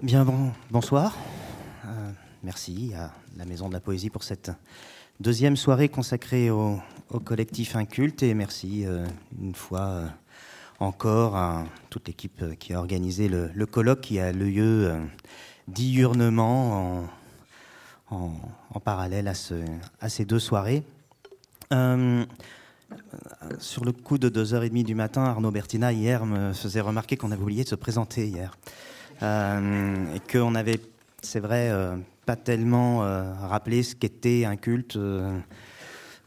Bien, bon, bonsoir. Euh, merci à la Maison de la Poésie pour cette deuxième soirée consacrée au, collectif Inculte et merci euh, une fois euh, encore à toute l'équipe qui a organisé le, colloque qui a lieu diurnement en, parallèle à, à, ces deux soirées. sur le coup de 2h30 du matin, Arnaud Bertina, hier, me faisait remarquer qu'on avait oublié de se présenter hier. Euh, et qu'on avait, c'est vrai, euh, pas tellement euh, rappelé ce qu'était un culte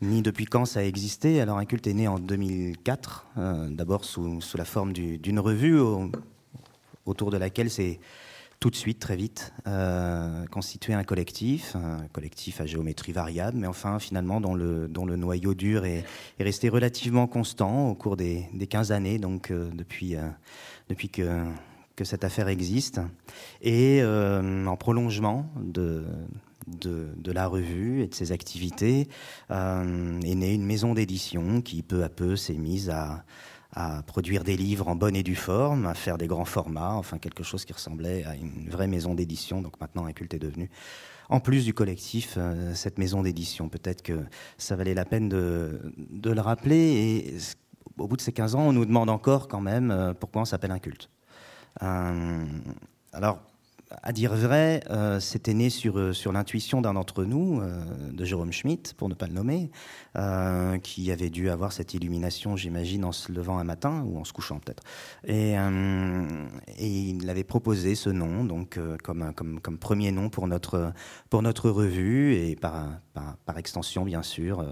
ni depuis quand ça a existé. Alors un culte est né en 2004, d'abord sous, sous, la forme d'une revue autour de laquelle c'est tout de suite, très vite, constitué un collectif, un collectif à géométrie variable, mais enfin finalement dont le, dont le noyau dur est, est resté relativement constant au cours des, des 15 années, donc depuis, depuis que cette affaire existe. Et euh, en prolongement de, la revue et de ses activités, euh, est née une maison d'édition qui peu à peu s'est mise à, produire des livres en bonne et due forme, à faire des grands formats, enfin quelque chose qui ressemblait à une vraie maison d'édition. Donc maintenant, un culte est devenu, en plus du collectif, euh, cette maison d'édition. Peut-être que ça valait la peine de, le rappeler. Et au bout de ces 15 ans, on nous demande encore quand même pourquoi on s'appelle un culte. Euh, alors, à dire vrai, euh, c'était né sur, euh, sur l'intuition d'un d'entre nous, de Jérôme Schmitt, pour ne pas le nommer, qui avait dû avoir cette illumination, j'imagine, en se levant un matin ou en se couchant peut-être. Et, il avait proposé ce nom, donc comme, comme, comme, premier nom pour notre, pour notre revue, et par, par, extension, bien sûr,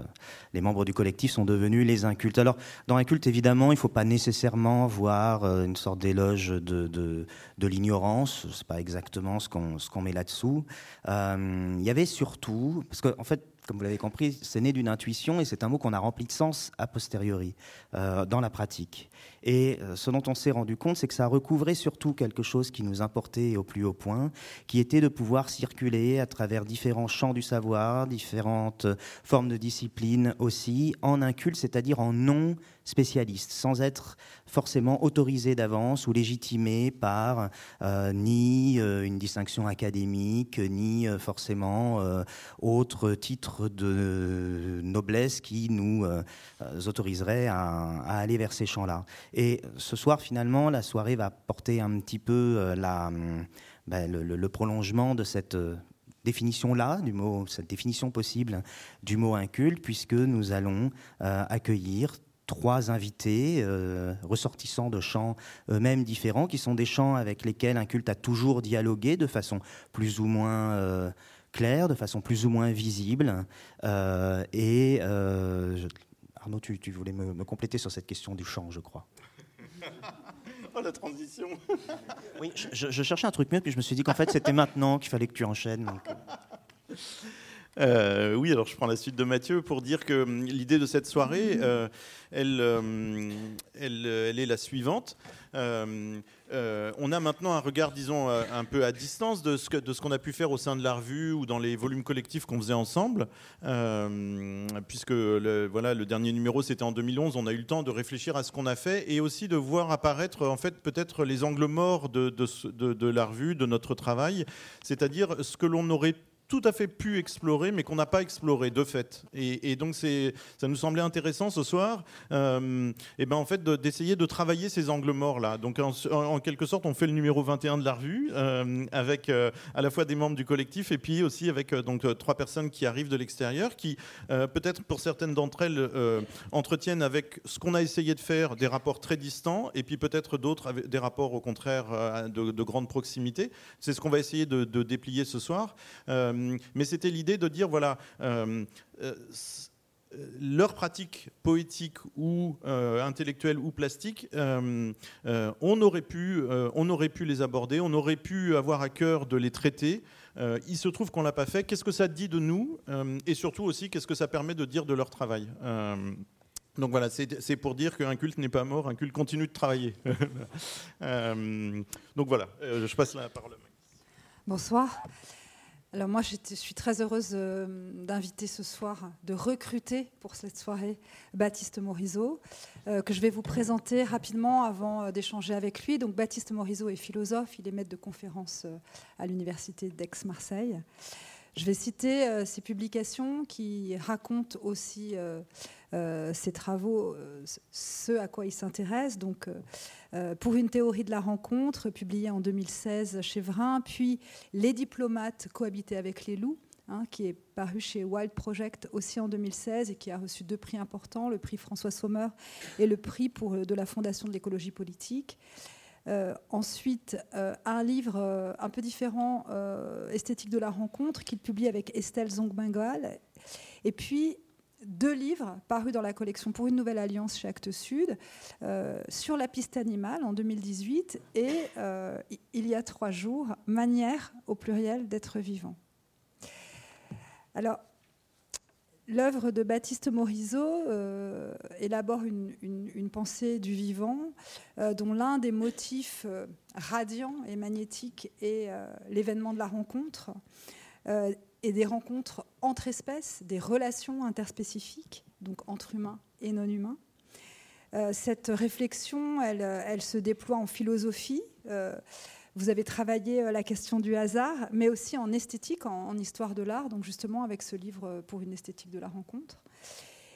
les membres du collectif sont devenus les incultes. Alors, dans un culte, évidemment, il ne faut pas nécessairement voir euh, une sorte d'éloge de, de, de l'ignorance. C'est pas exactement ce qu'on met là-dessous. Euh, il y avait surtout, parce qu'en en fait, comme vous l'avez compris, c'est né d'une intuition et c'est un mot qu'on a rempli de sens a posteriori euh, dans la pratique. Et euh, ce dont on s'est rendu compte, c'est que ça recouvrait surtout quelque chose qui nous importait au plus haut point, qui était de pouvoir circuler à travers différents champs du savoir, différentes formes de discipline aussi, en un culte, c'est-à-dire en non spécialiste, sans être forcément autorisé d'avance ou légitimé par euh, ni euh, une distinction académique, ni euh, forcément autre titre de noblesse qui nous autoriserait à, aller vers ces champs-là. Et ce soir, finalement, la soirée va porter un petit peu ben, le, le, prolongement de cette définition-là, du mot, cette définition possible du mot inculte, puisque nous allons accueillir trois invités euh, ressortissants de champs eux-mêmes différents, qui sont des champs avec lesquels un culte a toujours dialogué de façon plus ou moins euh, claire, de façon plus ou moins visible. Euh, et Arnaud, tu, voulais me, compléter sur cette question du chant, je crois. oh, la transition Oui, je, cherchais un truc mieux, puis je me suis dit qu'en fait, c'était maintenant qu'il fallait que tu enchaînes. Euh, oui, alors je prends la suite de Mathieu pour dire que hum, l'idée de cette soirée, euh, elle, hum, elle, elle, est la suivante. Euh, on a maintenant un regard, disons, un peu à distance de ce, de ce qu'on a pu faire au sein de la revue ou dans les volumes collectifs qu'on faisait ensemble, puisque le, voilà, le dernier numéro c'était en 2011. On a eu le temps de réfléchir à ce qu'on a fait et aussi de voir apparaître en fait peut-être les angles morts de, de, de, de la revue, de notre travail, c'est-à-dire ce que l'on aurait tout à fait pu explorer, mais qu'on n'a pas exploré de fait. Et, donc ça nous semblait intéressant ce soir, euh, et ben en fait d'essayer de, travailler ces angles morts là. Donc en, quelque sorte, on fait le numéro 21 de la revue euh, avec euh, à la fois des membres du collectif et puis aussi avec donc trois personnes qui arrivent de l'extérieur, qui peut-être pour certaines d'entre elles entretiennent avec ce qu'on a essayé de faire des rapports très distants, et puis peut-être d'autres des rapports au contraire de, grande proximité. C'est ce qu'on va essayer de, déplier ce soir. Euh, mais c'était l'idée de dire, voilà, euh, euh, leur pratique poétique ou intellectuelle ou plastique, on, aurait pu, on aurait pu les aborder, on aurait pu avoir à cœur de les traiter. il se trouve qu'on l'a pas fait. Qu'est-ce que ça dit de nous Et surtout aussi, qu'est-ce que ça permet de dire de leur travail donc voilà, c'est pour dire qu'un culte n'est pas mort, un culte continue de travailler. donc voilà, je passe la parole Bonsoir. Alors moi, je suis très heureuse euh, d'inviter ce soir, de recruter pour cette soirée Baptiste Morisot, euh, que je vais vous présenter rapidement avant euh, d'échanger avec lui. Donc Baptiste Morisot est philosophe, il est maître de conférence à l'université d'Aix-Marseille. Je vais citer ses publications qui racontent aussi ses travaux, ce à quoi il s'intéresse. Donc euh, pour une théorie de la rencontre, publiée en 2016 chez Vrin, puis Les diplomates cohabiter avec les loups, hein, qui est paru chez Wild Project aussi en 2016 et qui a reçu deux prix importants, le prix François Sommer et le prix pour, de la Fondation de l'écologie politique. Euh, ensuite, euh, un livre un peu différent, Esthétique de la rencontre, qu'il publie avec Estelle Zongbengal. Et puis, deux livres parus dans la collection Pour une nouvelle alliance chez Actes Sud, euh, sur la piste animale en 2018 et euh, il y a trois jours, Manière au pluriel d'être vivant. Alors, l'œuvre de Baptiste Morisot euh, élabore une, pensée du vivant dont l'un des motifs radiants et magnétiques est l'événement de la rencontre et des rencontres entre espèces, des relations interspécifiques, donc entre humains et non humains. Euh, cette réflexion, elle, elle, se déploie en philosophie. Euh, vous avez travaillé euh, la question du hasard, mais aussi en esthétique, en, histoire de l'art, donc justement avec ce livre pour une esthétique de la rencontre.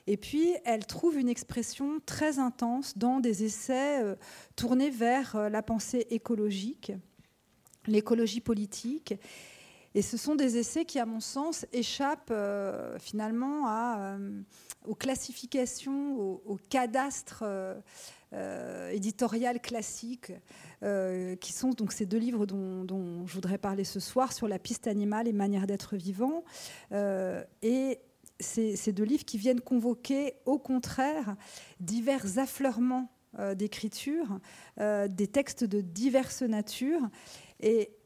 Et puis, elle trouve une expression très intense dans des essais tournés vers la pensée écologique, l'écologie politique, et ce sont des essais qui, à mon sens, échappent euh, finalement euh, aux classifications, aux, cadastres euh, éditorial classiques, qui sont donc ces deux livres dont, je voudrais parler ce soir sur la piste animale et manière d'être vivant. et ces, deux livres qui viennent convoquer, au contraire, divers affleurements d'écriture, des textes de diverses natures. Et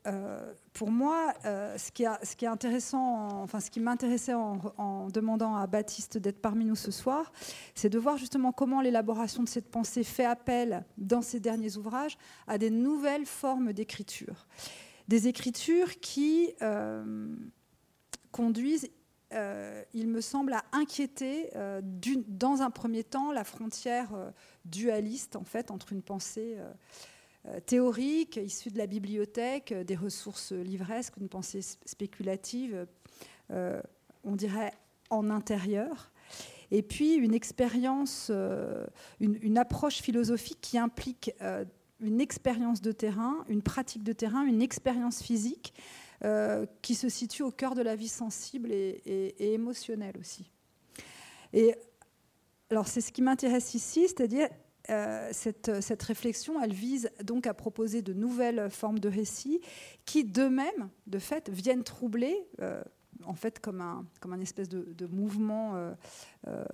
pour moi, euh, ce, qui est intéressant, enfin ce qui m'intéressait en, demandant à Baptiste d'être parmi nous ce soir, c'est de voir justement comment l'élaboration de cette pensée fait appel dans ses derniers ouvrages à des nouvelles formes d'écriture, des écritures qui euh, conduisent euh, il me semble, à inquiéter dans un premier temps la frontière dualiste en fait entre une pensée euh, théorique, issue de la bibliothèque, euh, des ressources livresques, une pensée spéculative, euh, on dirait en intérieur. Et puis une expérience, une, approche philosophique qui implique une expérience de terrain, une pratique de terrain, une expérience physique qui se situe au cœur de la vie sensible et, et émotionnelle aussi. Et alors c'est ce qui m'intéresse ici, c'est-à-dire euh, cette, réflexion, elle vise donc à proposer de nouvelles formes de récits qui, d'eux-mêmes, de fait, viennent troubler, euh, en fait, comme un, comme un espèce de, mouvement euh,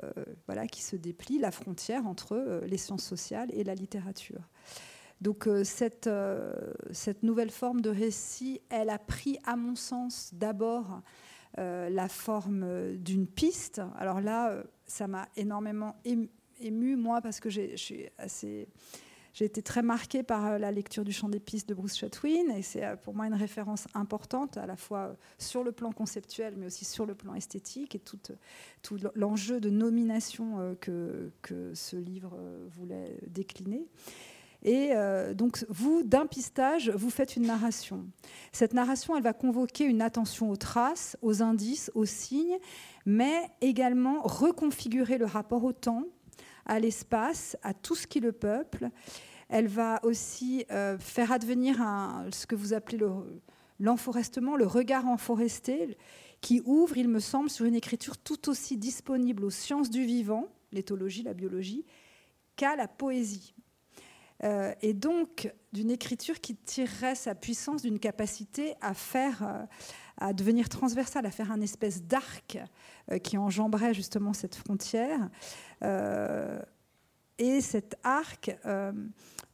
voilà, qui se déplie, la frontière entre les sciences sociales et la littérature. Donc cette, cette nouvelle forme de récit, elle a pris, à mon sens, d'abord la forme d'une piste. Alors là, ça m'a énormément ému émue, moi, parce que j'ai été très marquée par euh, la lecture du Chant des pistes de Bruce Chatwin, et c'est euh, pour moi une référence importante, à la fois sur le plan conceptuel, mais aussi sur le plan esthétique, et tout, l'enjeu de nomination euh, que, que ce livre voulait décliner. Et donc, vous, d'un pistage, vous faites une narration. Cette narration, elle va convoquer une attention aux traces, aux indices, aux signes, mais également reconfigurer le rapport au temps, à l'espace, à tout ce qui le peuple. Elle va aussi euh, faire advenir ce que vous appelez l'enforestement, le, regard enforesté, qui ouvre, il me semble, sur une écriture tout aussi disponible aux sciences du vivant, l'éthologie, la biologie, qu'à la poésie. Euh, et donc d'une écriture qui tirerait sa puissance d'une capacité à faire, euh, à devenir transversale, à faire un espèce d'arc qui enjamberait justement cette frontière, euh, et cet arc euh,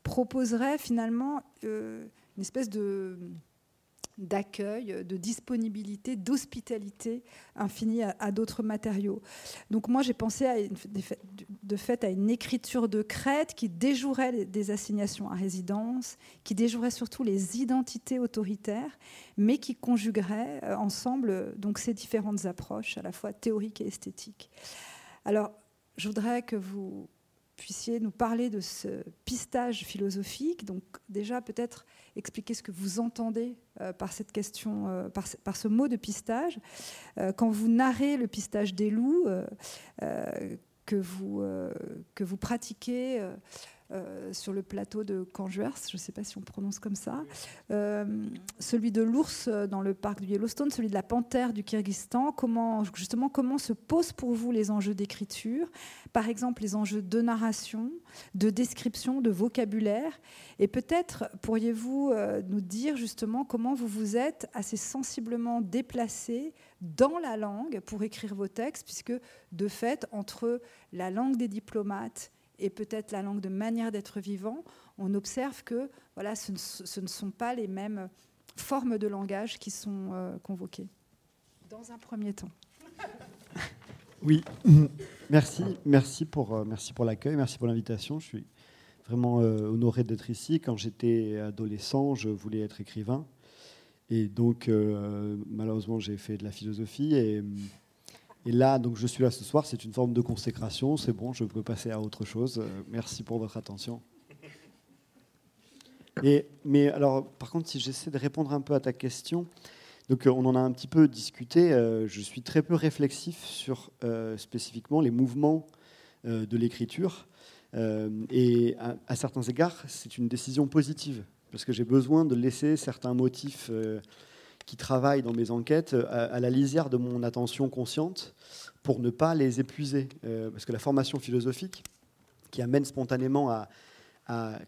proposerait finalement euh, une espèce de, d'accueil, de disponibilité, d'hospitalité infinie à, d'autres matériaux. Donc moi j'ai pensé de fait à une écriture de crête qui déjouerait des assignations à résidence, qui déjouerait surtout les identités autoritaires, mais qui conjuguerait euh, ensemble donc ces différentes approches à la fois théoriques et esthétiques. Alors je voudrais que vous puissiez nous parler de ce pistage philosophique. Donc déjà peut-être expliquer ce que vous entendez euh, par cette question, euh, par, ce mot de pistage. Euh, quand vous narrez le pistage des loups que, vous, que vous pratiquez euh, sur le plateau de Canjuers, je ne sais pas si on prononce comme ça, euh, celui de l'ours dans le parc du Yellowstone, celui de la panthère du Kyrgyzstan. Comment, justement, comment se posent pour vous les enjeux d'écriture? Par exemple, les enjeux de narration, de description, de vocabulaire. Et peut-être pourriez-vous euh, nous dire justement comment vous vous êtes assez sensiblement déplacé dans la langue pour écrire vos textes, puisque de fait, entre la langue des diplomates et peut-être la langue de manière d'être vivant, on observe que voilà, ce, ne, sont pas les mêmes formes de langage qui sont euh, convoquées. Dans un premier temps. Oui, merci, merci pour, euh, merci pour l'accueil, merci pour l'invitation. Je suis vraiment euh, honoré d'être ici. Quand j'étais adolescent, je voulais être écrivain. Et donc, malheureusement, j'ai fait de la philosophie. Et et là, donc, je suis là ce soir, c'est une forme de consécration, c'est bon, je peux passer à autre chose. Euh, merci pour votre attention. Et, mais alors, par contre, si j'essaie de répondre un peu à ta question, donc euh, on en a un petit peu discuté, euh, je suis très peu réflexif sur spécifiquement les mouvements de l'écriture. et à, à, certains égards, c'est une décision positive, parce que j'ai besoin de laisser certains motifs qui travaillent dans mes enquêtes euh, à, la lisière de mon attention consciente pour ne pas les épuiser. Euh, parce que la formation philosophique, qui amène spontanément à,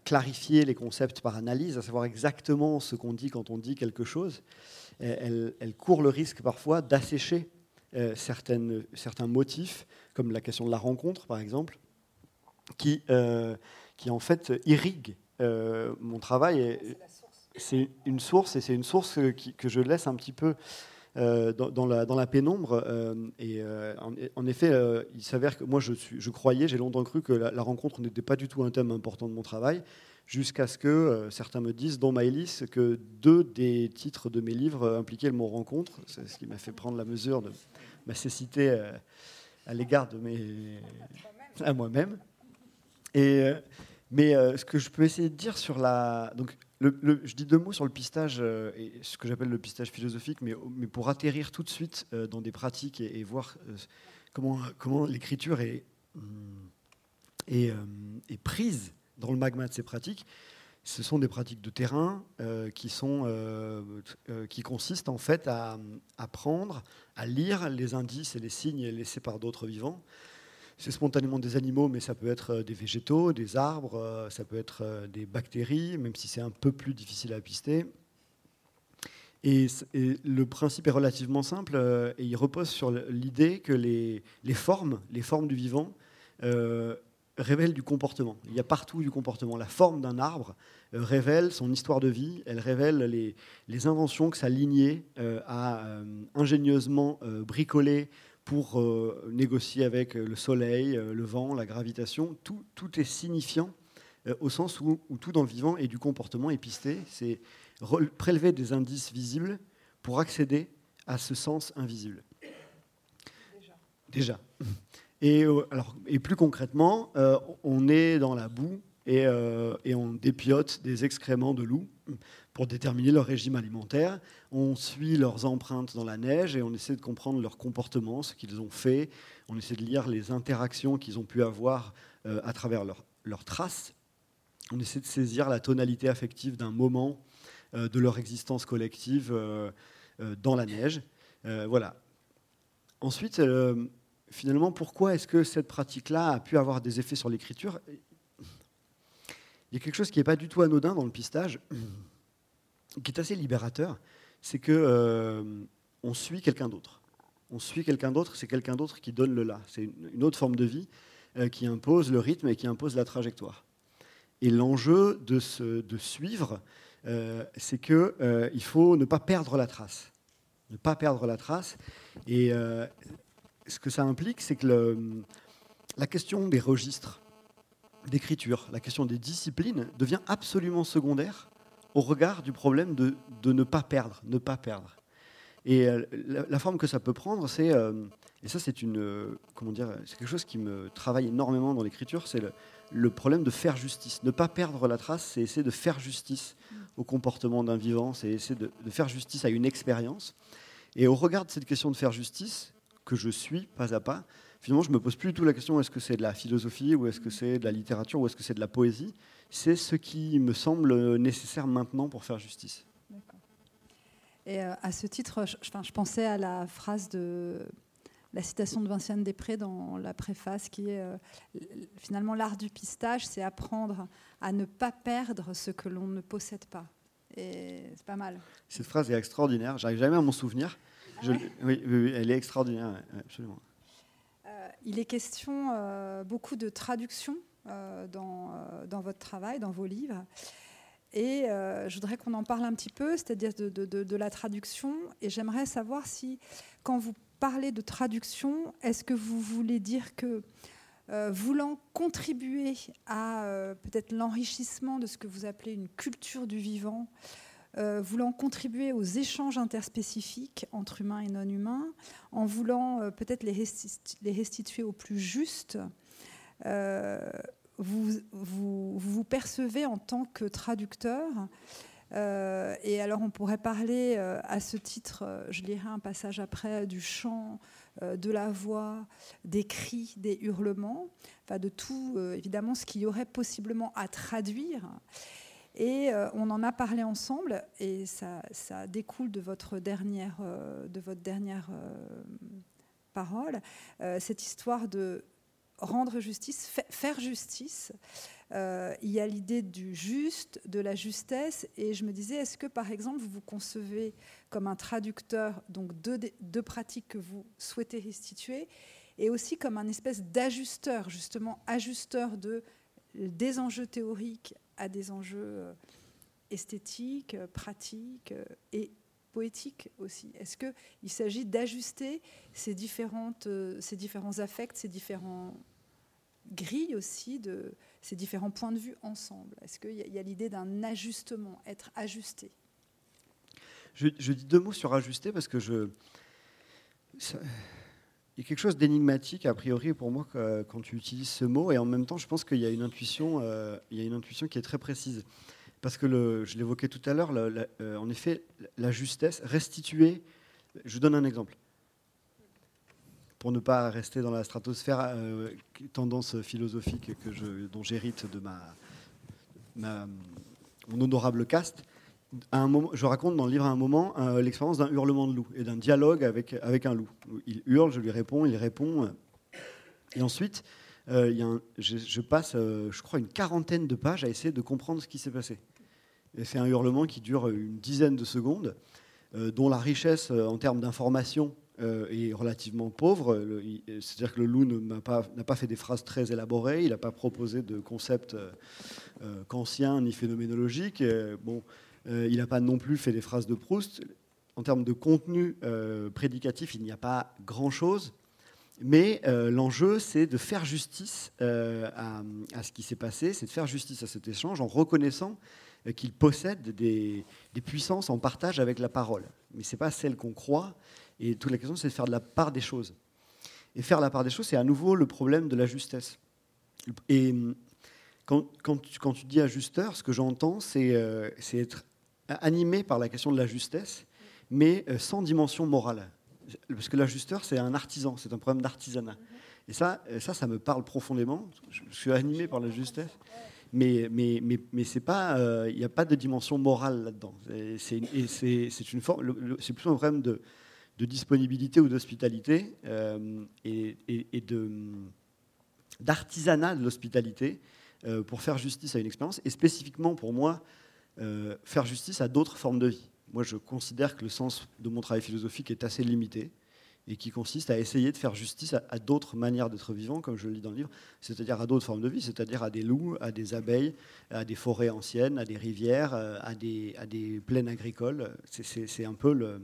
clarifier les concepts par analyse, à savoir exactement ce qu'on dit quand on dit quelque chose, elle, court le risque parfois d'assécher euh, certains motifs, comme la question de la rencontre par exemple, qui, qui en fait irriguent mon travail. C'est une source et c'est une source que je laisse un petit peu euh, dans, la, pénombre. Euh, et euh, en, effet, il s'avère que moi, je, croyais, j'ai longtemps cru que la, rencontre n'était pas du tout un thème important de mon travail, jusqu'à ce que certains me disent, dans Maëlys, que deux des titres de mes livres impliquaient le mot rencontre. C'est ce qui m'a fait prendre la mesure de ma cécité à l'égard de mes. à moi-même. Et. Mais ce que je peux essayer de dire sur la. Donc, je dis deux mots sur le pistage, euh, ce que j'appelle le pistage philosophique, mais, mais, pour atterrir tout de suite euh, dans des pratiques et, voir euh, comment, l'écriture est, est, prise dans le magma de ces pratiques. Ce sont des pratiques de terrain qui consistent en fait à apprendre à lire les indices et les signes laissés par d'autres vivants c'est spontanément des animaux, mais ça peut être euh, des végétaux, des arbres, euh, ça peut être euh, des bactéries, même si c'est un peu plus difficile à pister. Et, le principe est relativement simple et il repose sur l'idée que les, formes, les formes du vivant, révèlent du comportement. Il y a partout du comportement. La forme d'un arbre révèle son histoire de vie, elle révèle les inventions que sa lignée a ingénieusement bricolées pour euh, négocier avec euh, le soleil, euh, le vent, la gravitation. Tout, tout est signifiant au sens où, tout dans le vivant est du comportement épisté. C'est prélever des indices visibles pour accéder à ce sens invisible. Déjà. Déjà. Et, alors, et plus concrètement, on est dans la boue et, et on dépiote des excréments de loup pour déterminer leur régime alimentaire. On suit leurs empreintes dans la neige et on essaie de comprendre leur comportement, ce qu'ils ont fait. On essaie de lire les interactions qu'ils ont pu avoir euh, à travers leurs traces. On essaie de saisir la tonalité affective d'un moment euh, de leur existence collective euh, dans la neige. voilà. Ensuite, finalement, pourquoi est-ce que cette pratique-là a pu avoir des effets sur l'écriture? Il y a quelque chose qui n'est pas du tout anodin dans le pistage qui est assez libérateur, c'est que euh, on suit quelqu'un d'autre. On suit quelqu'un d'autre, c'est quelqu'un d'autre qui donne le là. C'est une autre forme de vie euh, qui impose le rythme et qui impose la trajectoire. Et l'enjeu de, de, suivre c'est qu'il il faut ne pas perdre la trace. Ne pas perdre la trace. Et ce que ça implique, c'est que la question des registres d'écriture, la question des disciplines devient absolument secondaire au regard du problème de, ne pas perdre, ne pas perdre. Et euh, la, forme que ça peut prendre, c'est, euh, et ça c'est une, euh, comment dire, c'est quelque chose qui me travaille énormément dans l'écriture, c'est le, problème de faire justice. Ne pas perdre la trace, c'est essayer de faire justice au comportement d'un vivant, c'est essayer de, de, faire justice à une expérience. Et au regard de cette question de faire justice, que je suis pas à pas, finalement, je me pose plus du tout la question est-ce que c'est de la philosophie ou est-ce que c'est de la littérature ou est-ce que c'est de la poésie? C'est ce qui me semble nécessaire maintenant pour faire justice. Et euh, à ce titre, je, je, pensais à la phrase de la citation de Vinciane Després dans la préface, qui est euh, finalement l'art du pistage, c'est apprendre à ne pas perdre ce que l'on ne possède pas. Et c'est pas mal. Cette phrase est extraordinaire. J'arrive jamais à m'en souvenir. Ah oui, oui, elle est extraordinaire, absolument. Euh, il est question euh, beaucoup de traduction dans, dans, votre travail, dans vos livres. Et je voudrais qu'on en parle un petit peu, c'est-à-dire de, la traduction. Et j'aimerais savoir si, quand vous parlez de traduction, est-ce que vous voulez dire que, voulant contribuer à peut-être l'enrichissement de ce que vous appelez une culture du vivant, euh, voulant contribuer aux échanges interspécifiques entre humains et non humains, en voulant euh, peut-être les, restituer au plus juste, euh, vous, vous, percevez en tant que traducteur. et alors on pourrait parler à ce titre, je lirai un passage après, du chant, de la voix, des cris, des hurlements, enfin de tout évidemment ce qu'il y aurait possiblement à traduire. Et euh, on en a parlé ensemble, et ça, découle de votre dernière, euh, de votre dernière euh, parole, cette histoire de rendre justice, faire justice. il y a l'idée du juste, de la justesse, et je me disais, est-ce que par exemple vous vous concevez comme un traducteur donc de, de pratiques que vous souhaitez restituer, et aussi comme un espèce d'ajusteur, justement ajusteur de des enjeux théoriques à des enjeux euh, esthétiques, euh, pratiques euh, et poétiques aussi Est-ce qu'il s'agit d'ajuster ces, différentes, ces différents affects, ces différents grilles aussi, de ces différents points de vue ensemble Est-ce qu'il y a, l'idée d'un ajustement, être ajusté? Je, dis deux mots sur ajuster parce que je il y a quelque chose d'énigmatique, a priori, pour moi, quand tu utilises ce mot, et en même temps, je pense qu'il y a une intuition, euh, y a une intuition qui est très précise. Parce que je l'évoquais tout à l'heure, euh, en effet, la justesse, restituer. Je donne un exemple. Pour ne pas rester dans la stratosphère, euh, tendance philosophique que dont j'hérite de ma, mon honorable caste un moment, je raconte dans le livre à un moment euh, l'expérience d'un hurlement de loup et d'un dialogue avec, avec un loup. Il hurle, je lui réponds, il répond. Et ensuite, euh, y a je, passe, euh, je crois, une quarantaine de pages à essayer de comprendre ce qui s'est passé. Et c'est un hurlement qui dure une dizaine de secondes, dont la richesse en termes d'information est relativement pauvre. C'est-à-dire que le loup n'a pas, fait des phrases très élaborées, il n'a pas proposé de concepts kantiens ni phénoménologiques. bon, euh, il n'a pas non plus fait des phrases de Proust. En termes de contenu euh, prédicatif, il n'y a pas grand-chose. Mais euh, l'enjeu, c'est de faire justice à, ce qui s'est passé, c'est de faire justice à cet échange en reconnaissant qu'il possède des, puissances en partage avec la parole. Mais ce n'est pas celle qu'on croit. Et toute la question, c'est de faire de la part des choses. Et faire la part des choses, c'est à nouveau le problème de la justesse. Et quand, quand, tu, quand tu, dis ajusteur, ce que j'entends, c'est être animé par la question de la justesse, mais euh, sans dimension morale. Parce que l'ajusteur, c'est un artisan, c'est un problème d'artisanat. Et ça, euh, ça, ça me parle profondément. Je suis animé par la justesse. Mais, mais, mais, mais pas, euh, il n'y a pas de dimension morale là-dedans. C'est une c'est plutôt un problème de, de disponibilité ou d'hospitalité et, et, de d'artisanat de l'hospitalité pour faire justice à une expérience. Et spécifiquement pour moi, euh, faire justice à d'autres formes de vie. Moi, je considère que le sens de mon travail philosophique est assez limité et qui consiste à essayer de faire justice à, d'autres manières d'être vivant, comme je le lis dans le livre, c'est-à-dire à, d'autres formes de vie, c'est-à-dire à des loups, à des abeilles, à des forêts anciennes, à des rivières, euh, à des, à des plaines agricoles. C'est un peu le,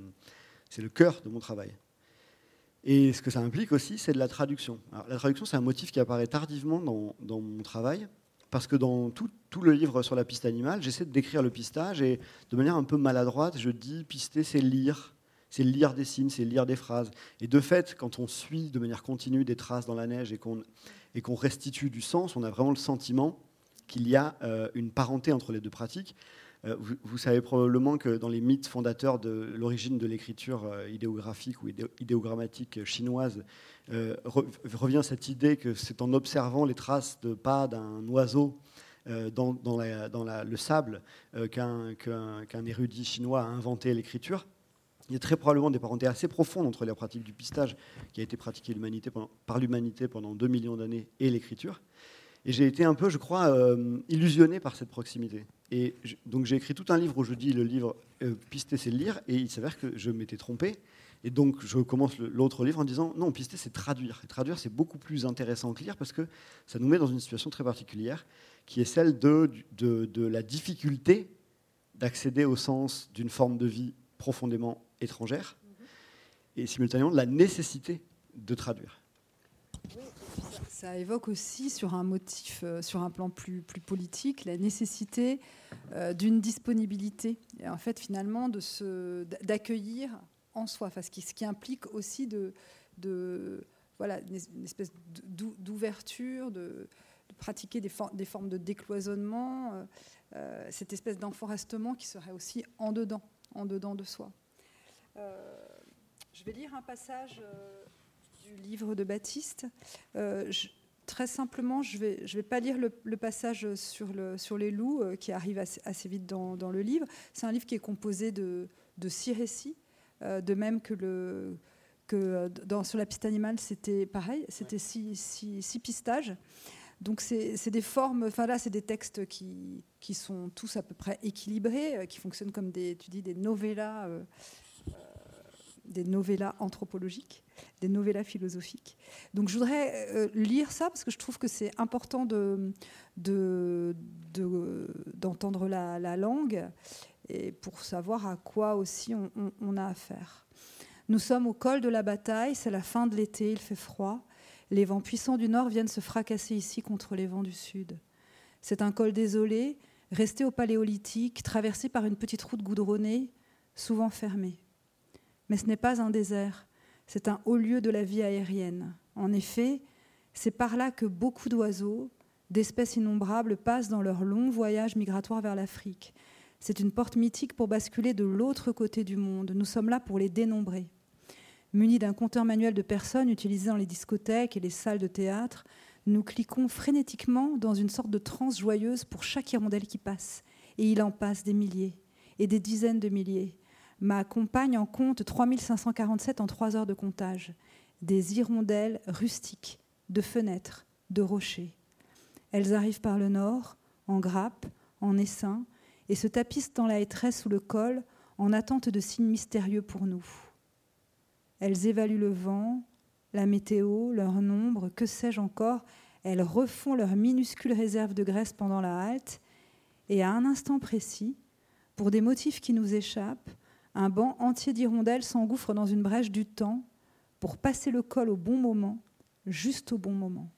c'est le cœur de mon travail. Et ce que ça implique aussi, c'est de la traduction. la traduction, c'est un motif qui apparaît tardivement dans, mon travail, parce que dans tout, le livre sur la piste animale, j'essaie de décrire le pistage, et de manière un peu maladroite, je dis pister, c'est lire c'est lire des signes, c'est lire des phrases. Et de fait, quand on suit de manière continue des traces dans la neige et qu'on et qu'on restitue du sens, on a vraiment le sentiment qu'il y a euh, une parenté entre les deux pratiques. Euh, vous, savez probablement que dans les mythes fondateurs de l'origine de l'écriture euh, idéographique ou idéogrammatique chinoise, revient cette idée que c'est en observant les traces de pas d'un oiseau dans, dans, le sable qu'un érudit chinois a inventé l'écriture il y a très probablement des parentés assez profondes entre la pratique du pistage qui a été pratiquée par l'humanité pendant 2 millions d'années et l'écriture. Et j'ai été un peu, je crois, euh, illusionné par cette proximité. Et donc j'ai écrit tout un livre où je dis le livre euh, pister c'est lire, et il s'avère que je m'étais trompé. Et donc je commence l'autre livre en disant non, pister c'est traduire. Et traduire c'est beaucoup plus intéressant que lire parce que ça nous met dans une situation très particulière qui est celle de, de, de la difficulté d'accéder au sens d'une forme de vie profondément étrangère, et simultanément de la nécessité de traduire. Ça, évoque aussi sur un motif, euh, sur un plan plus, politique, la nécessité euh, d'une disponibilité, et en fait finalement de se, d'accueillir en soi, ce, qui, ce qui implique aussi de, voilà, une espèce d'ouverture, de, pratiquer des, formes de décloisonnement, euh, cette espèce d'enforestement qui serait aussi en dedans, en dedans de soi. Je vais lire un passage du livre de Baptiste. Euh, très simplement, je ne vais, pas lire le, passage sur, le, sur les loups qui arrive assez, vite dans, le livre. C'est un livre qui est composé de, six récits, de même que, sur la piste animale, c'était pareil, c'était six, pistages. Donc c'est des formes, enfin là c'est des textes qui, sont tous à peu près équilibrés, qui fonctionnent comme tu dis, des novellas des novellas anthropologiques, des novellas philosophiques. Donc je voudrais euh, lire ça parce que je trouve que c'est important de, d'entendre la, langue et pour savoir à quoi aussi on a affaire. Nous sommes au col de la bataille, c'est la fin de l'été, il fait froid. Les vents puissants du nord viennent se fracasser ici contre les vents du sud. C'est un col désolé, resté au paléolithique, traversé par une petite route goudronnée, souvent fermée. Mais ce n'est pas un désert, c'est un haut lieu de la vie aérienne. En effet, c'est par là que beaucoup d'oiseaux, d'espèces innombrables, passent dans leur long voyage migratoire vers l'Afrique. C'est une porte mythique pour basculer de l'autre côté du monde. Nous sommes là pour les dénombrer. Munis d'un compteur manuel de personnes utilisé dans les discothèques et les salles de théâtre, nous cliquons frénétiquement dans une sorte de transe joyeuse pour chaque hirondelle qui passe. Et il en passe des milliers et des dizaines de milliers. Ma compagne en compte 3547 en trois heures de comptage. Des hirondelles rustiques, de fenêtres, de rochers. Elles arrivent par le nord, en grappe, en essaim, et se tapissent dans la hétresse sous le col en attente de signes mystérieux pour nous. Elles évaluent le vent, la météo, leur nombre, que sais-je encore. Elles refont leur minuscule réserve de graisse pendant la halte, et à un instant précis, pour des motifs qui nous échappent, un banc entier d'hirondelles s'engouffre dans une brèche du temps pour passer le col au bon moment, juste au bon moment.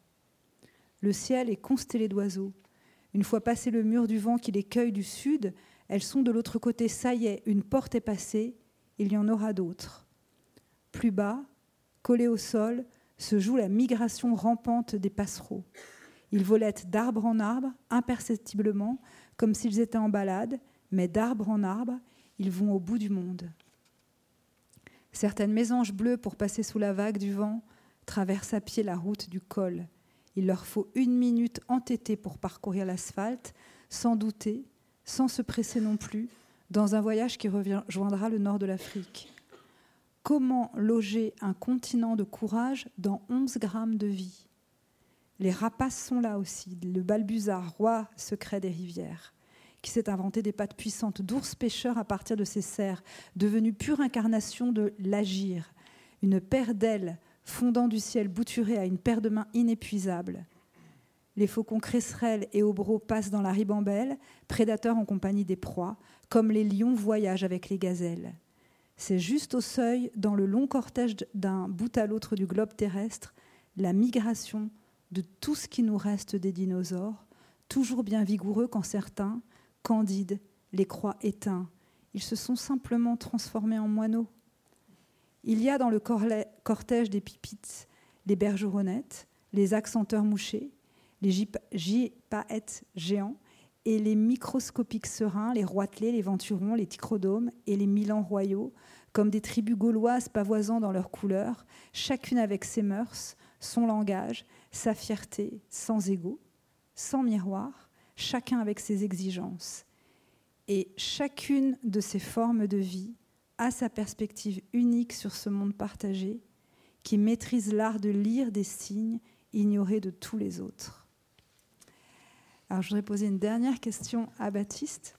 Le ciel est constellé d'oiseaux. Une fois passé le mur du vent qui les cueille du sud, elles sont de l'autre côté. Ça y est, une porte est passée, il y en aura d'autres. Plus bas, collé au sol, se joue la migration rampante des passereaux. Ils volettent d'arbre en arbre, imperceptiblement, comme s'ils étaient en balade, mais d'arbre en arbre, ils vont au bout du monde. Certaines mésanges bleues, pour passer sous la vague du vent, traversent à pied la route du col. Il leur faut une minute entêtée pour parcourir l'asphalte, sans douter, sans se presser non plus, dans un voyage qui rejoindra le nord de l'Afrique. Comment loger un continent de courage dans 11 grammes de vie? Les rapaces sont là aussi, le balbuzard, roi secret des rivières qui s'est inventé des pattes puissantes d'ours pêcheurs à partir de ses serres, devenues pure incarnation de l'agir, une paire d'ailes fondant du ciel bouturé à une paire de mains inépuisables. Les faucons cresserelles et obros passent dans la ribambelle, prédateurs en compagnie des proies, comme les lions voyagent avec les gazelles. C'est juste au seuil, dans le long cortège d'un bout à l'autre du globe terrestre, la migration de tout ce qui nous reste des dinosaures, toujours bien vigoureux quand certains, candides, les croient éteints. Ils se sont simplement transformés en moineaux. Il y a dans le cortège des pipites les bergeronnettes, les accenteurs mouchés, les gypaètes géants et les microscopiques serins, les roitelets, les venturons, les ticrodomes et les milans royaux, comme des tribus gauloises pavoisant dans leurs couleurs, chacune avec ses mœurs, son langage, sa fierté, sans égaux, sans miroir, chacun avec ses exigences. Et chacune de ces formes de vie a sa perspective unique sur ce monde partagé, qui maîtrise l'art de lire des signes ignorés de tous les autres. Alors je voudrais poser une dernière question à Baptiste.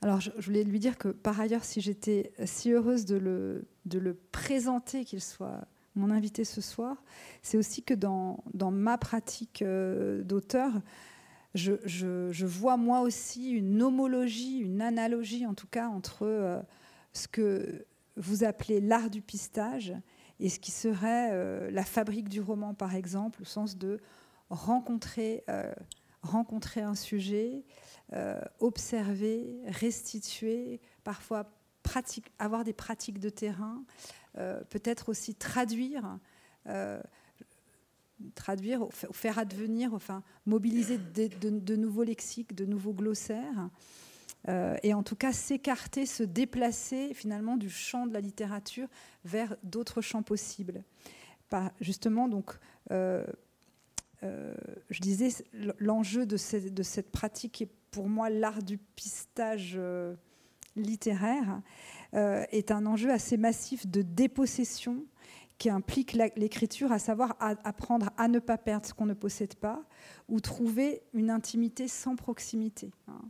Alors je, voulais lui dire que par ailleurs, si j'étais si heureuse de le, de le présenter, qu'il soit mon invité ce soir, c'est aussi que dans, dans ma pratique euh, d'auteur, je, vois moi aussi une homologie, une analogie en tout cas entre euh, ce que vous appelez l'art du pistage et ce qui serait euh, la fabrique du roman par exemple, au sens de rencontrer, rencontrer un sujet, observer, restituer, parfois avoir des pratiques de terrain, euh, peut-être aussi traduire, euh, traduire, faire advenir, enfin mobiliser de, nouveaux lexiques, de nouveaux glossaires, euh, et en tout cas s'écarter, se déplacer finalement du champ de la littérature vers d'autres champs possibles. justement, donc, je disais, l'enjeu de, cette pratique est pour moi l'art du pistage littéraire. Euh, est un enjeu assez massif de dépossession qui implique l'écriture, à savoir apprendre à ne pas perdre ce qu'on ne possède pas ou trouver une intimité sans proximité. Hein.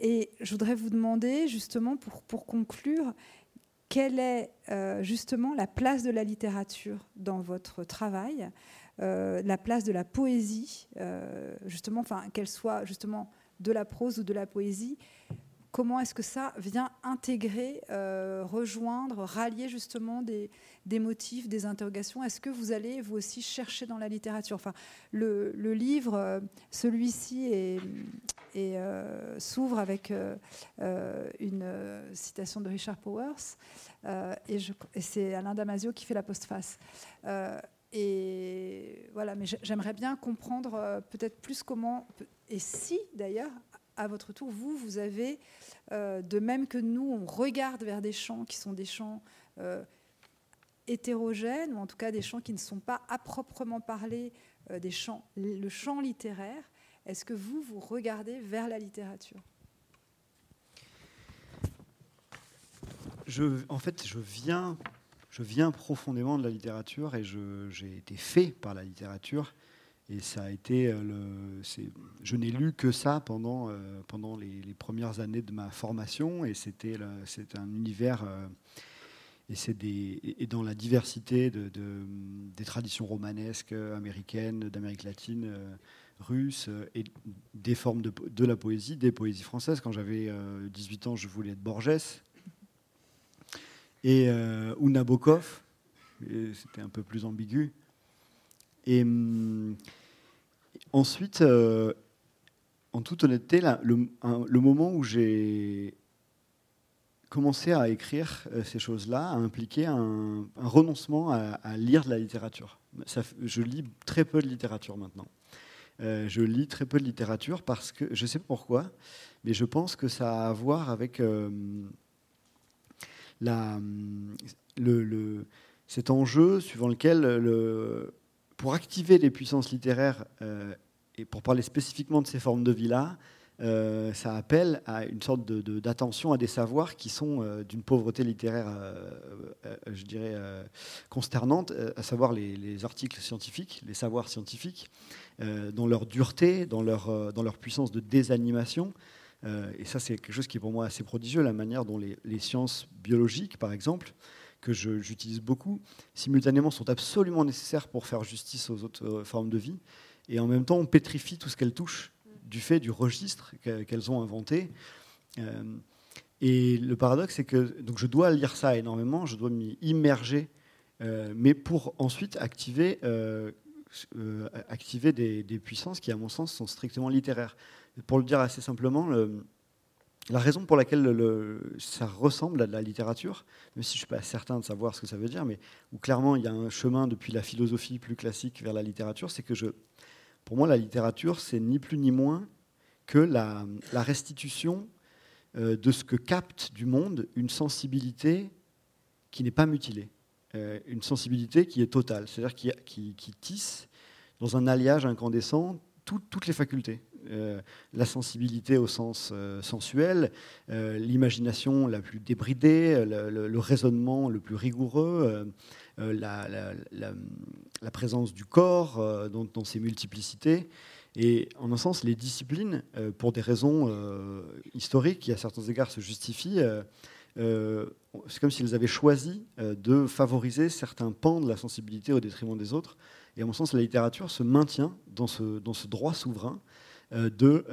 Et je voudrais vous demander, justement, pour, pour conclure, quelle est euh, justement la place de la littérature dans votre travail, euh, la place de la poésie, justement, enfin, qu'elle soit justement de la prose ou de la poésie, comment est-ce que ça vient intégrer, euh, rejoindre, rallier justement des, motifs, des interrogations? Est-ce que vous allez vous aussi chercher dans la littérature? Enfin, le, livre, euh, celui-ci euh, s'ouvre avec une citation de Richard Powers, et, et c'est Alain Damasio qui fait la postface. et voilà, mais j'aimerais bien comprendre peut-être plus comment, et si d'ailleurs, à votre tour, vous, vous avez, euh, de même que nous, on regarde vers des champs qui sont des champs euh, hétérogènes, ou en tout cas des champs qui ne sont pas à proprement parler euh, des champs, le champ littéraire, est-ce que vous, vous regardez vers la littérature? Je, En fait, je viens, je viens profondément de la littérature et j'ai été fait par la littérature. Et ça a été euh, le. Je n'ai lu que ça pendant, euh, pendant les, premières années de ma formation, et c'était un univers. Euh, et, c'est et dans la diversité de, des traditions romanesques américaines, d'Amérique latine, russe, et des formes de, de, la poésie, des poésies françaises. Quand j'avais 18 ans, je voulais être Borges. Et, ou Nabokov, c'était un peu plus ambigu. Et hum, ensuite, euh, en toute honnêteté, le, moment où j'ai commencé à écrire euh, ces choses-là a impliqué un, renoncement à, lire de la littérature. je lis très peu de littérature maintenant. Euh, je lis très peu de littérature parce que, je sais pas pourquoi, mais je pense que ça a à voir avec cet enjeu suivant lequel le, pour activer les puissances littéraires, euh, et pour parler spécifiquement de ces formes de vie-là, euh, ça appelle à une sorte d'attention à des savoirs qui sont euh, d'une pauvreté littéraire, je dirais, consternante, à savoir les, articles scientifiques, les savoirs scientifiques, dans leur dureté, dans leur, dans leur puissance de désanimation. et ça, c'est quelque chose qui est pour moi assez prodigieux, la manière dont les, les sciences biologiques, par exemple, que j'utilise beaucoup, simultanément sont absolument nécessaires pour faire justice aux autres formes de vie. Et en même temps, on pétrifie tout ce qu'elles touchent du fait du registre qu'elles ont inventé. et le paradoxe, c'est que donc je dois lire ça énormément, je dois m'y immerger, mais pour ensuite activer euh, activer des, puissances qui, à mon sens, sont strictement littéraires. Pour le dire assez simplement, la raison pour laquelle ça ressemble à de la littérature, même si je ne suis pas certain de savoir ce que ça veut dire, mais où clairement il y a un chemin depuis la philosophie plus classique vers la littérature, c'est que je, pour moi, la littérature, c'est ni plus ni moins que la, restitution euh, de ce que capte du monde une sensibilité qui n'est pas mutilée. Euh, une sensibilité qui est totale, c'est-à-dire qui, tisse dans un alliage incandescent toutes les facultés. Euh, la sensibilité au sens euh, sensuel, l'imagination la plus débridée, le, raisonnement le plus rigoureux, la, présence du corps dans, ses multiplicités. Et en un sens, les disciplines, pour des raisons historiques qui à certains égards se justifient, euh, c'est comme s'ils avaient choisi euh, de favoriser certains pans de la sensibilité au détriment des autres. Et à mon sens, la littérature se maintient dans ce, dans ce droit souverain euh, de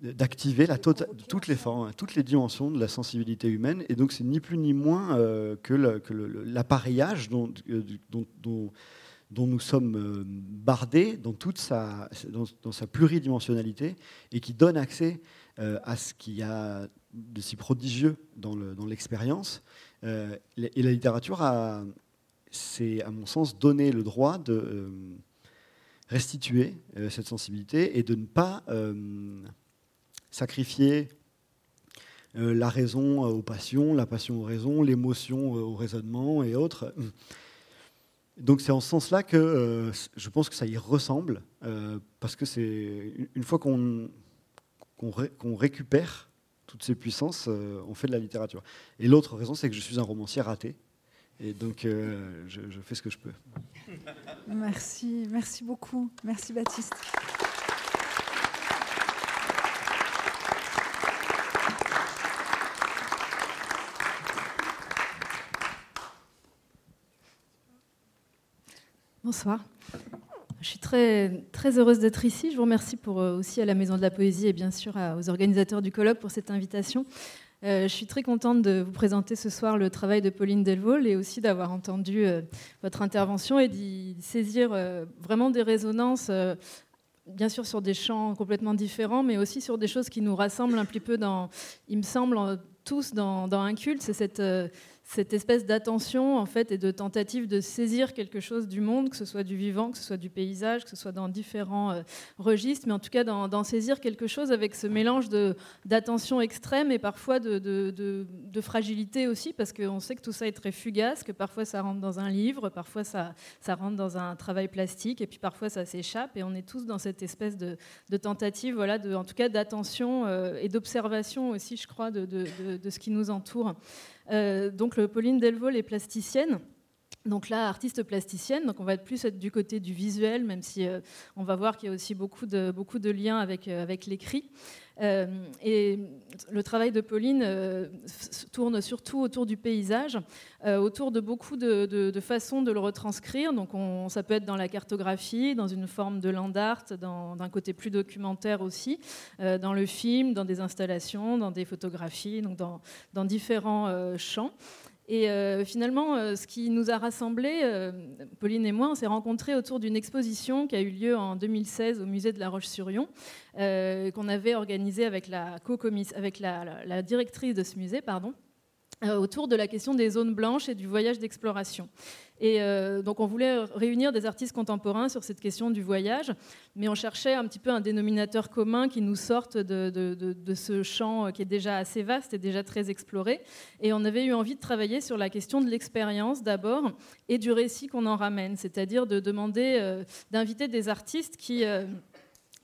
d'activer la tota-, toutes les formes, toutes les dimensions de la sensibilité humaine. Et donc, c'est ni plus ni moins que l'appareillage dont, dont, nous sommes bardés dans toute sa, dans, sa pluridimensionnalité et qui donne accès à ce qui a de si prodigieux dans l'expérience. Euh, et la littérature a, c'est à mon sens, donné le droit de euh, restituer euh, cette sensibilité et de ne pas sacrifier la raison aux passions, la passion aux raisons, l'émotion au raisonnement et autres. Donc c'est en ce sens-là que je pense que ça y ressemble, parce que c'est une fois qu'on récupère toutes ces puissances, euh, ont fait de la littérature. Et l'autre raison, c'est que je suis un romancier raté. Et donc, euh, je, fais ce que je peux. Merci, merci beaucoup. Merci Baptiste. Bonsoir. Je suis très, très heureuse d'être ici. Je vous remercie pour, euh, aussi à la Maison de la Poésie et bien sûr aux organisateurs du colloque pour cette invitation. Euh, je suis très contente de vous présenter ce soir le travail de Pauline Delvaux et aussi d'avoir entendu euh, votre intervention et d'y saisir vraiment des résonances, bien sûr sur des champs complètement différents, mais aussi sur des choses qui nous rassemblent un petit peu il me semble, tous dans, dans un culte. C'est cette cette espèce d'attention en fait et de tentative de saisir quelque chose du monde, que ce soit du vivant, que ce soit du paysage, que ce soit dans différents euh, registres, mais en tout cas d'en saisir quelque chose avec ce mélange d'attention extrême et parfois de, de, fragilité aussi, parce qu'on sait que tout ça est très fugace, que parfois ça rentre dans un livre, parfois ça, ça rentre dans un travail plastique, et puis parfois ça s'échappe, et on est tous dans cette espèce de, tentative, voilà, en tout cas d'attention euh, et d'observation aussi, je crois, de, ce qui nous entoure. Euh, donc Pauline Delvaux est plasticienne. Donc là, artiste plasticienne, donc on va être plus être du côté du visuel, même si euh, on va voir qu'il y a aussi beaucoup de, beaucoup de liens avec, euh, avec l'écrit. et le travail de Pauline tourne surtout autour du paysage, autour de beaucoup de, façons de le retranscrire. Donc on, ça peut être dans la cartographie, dans une forme de land art, d'un côté plus documentaire aussi, dans le film, dans des installations, dans des photographies, donc dans, dans différents champs. Et euh, finalement, euh, ce qui nous a rassemblés, euh, Pauline et moi, on s'est rencontrés autour d'une exposition qui a eu lieu en 2016 au musée de la Roche-sur-Yon, qu'on avait organisée avec, la, avec la, directrice de ce musée, pardon, autour de la question des zones blanches et du voyage d'exploration. Et euh, donc on voulait réunir des artistes contemporains sur cette question du voyage, mais on cherchait un petit peu un dénominateur commun qui nous sorte de, ce champ qui est déjà assez vaste et déjà très exploré. Et on avait eu envie de travailler sur la question de l'expérience d'abord et du récit qu'on en ramène, c'est-à-dire de demander, euh, d'inviter des artistes qui... Euh,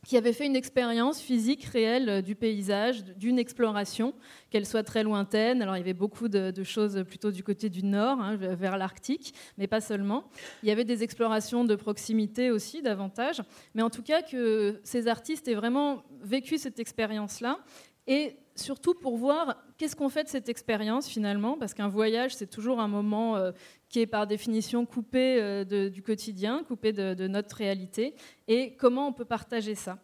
qui avait fait une expérience physique réelle euh, du paysage, d'une exploration, qu'elle soit très lointaine. Alors il y avait beaucoup de, choses plutôt du côté du nord, hein, vers l'Arctique, mais pas seulement. Il y avait des explorations de proximité aussi, davantage. Mais en tout cas, que ces artistes aient vraiment vécu cette expérience-là Et surtout pour voir qu'est-ce qu'on fait de cette expérience finalement, parce qu'un voyage, c'est toujours un moment euh, qui est par définition coupé euh, du quotidien, coupé de, notre réalité, et comment on peut partager ça?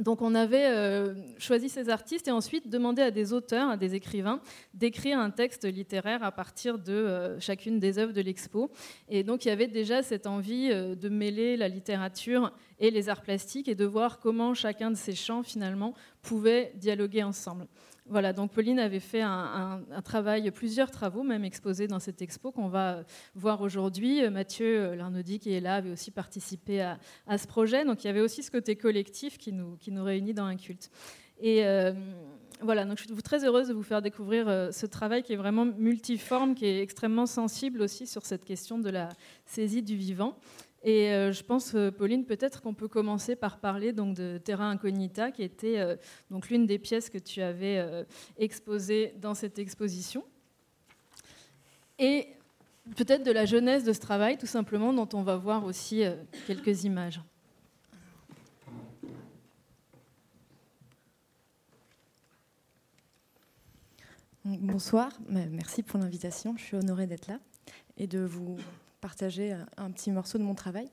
Donc on avait euh, choisi ces artistes et ensuite demandé à des auteurs, à des écrivains, d'écrire un texte littéraire à partir de chacune des œuvres de l'expo. Et donc il y avait déjà cette envie de mêler la littérature et les arts plastiques et de voir comment chacun de ces champs finalement pouvait dialoguer ensemble. Voilà, donc Pauline avait fait un, travail, plusieurs travaux même exposés dans cette expo qu'on va voir aujourd'hui. Mathieu Larnaudy qui est là avait aussi participé à, ce projet, donc il y avait aussi ce côté collectif qui nous, qui nous réunit dans un culte. Et euh, voilà, donc je suis très heureuse de vous faire découvrir euh, ce travail qui est vraiment multiforme, qui est extrêmement sensible aussi sur cette question de la saisie du vivant. Et euh, je pense, euh, Pauline, peut-être qu'on peut commencer par parler donc, de Terra Incognita, qui était euh, l'une des pièces que tu avais exposées dans cette exposition. Et peut-être de la jeunesse de ce travail, tout simplement, dont on va voir aussi quelques images. Bonsoir, merci pour l'invitation. Je suis honorée d'être là et de vous partager un petit morceau de mon travail.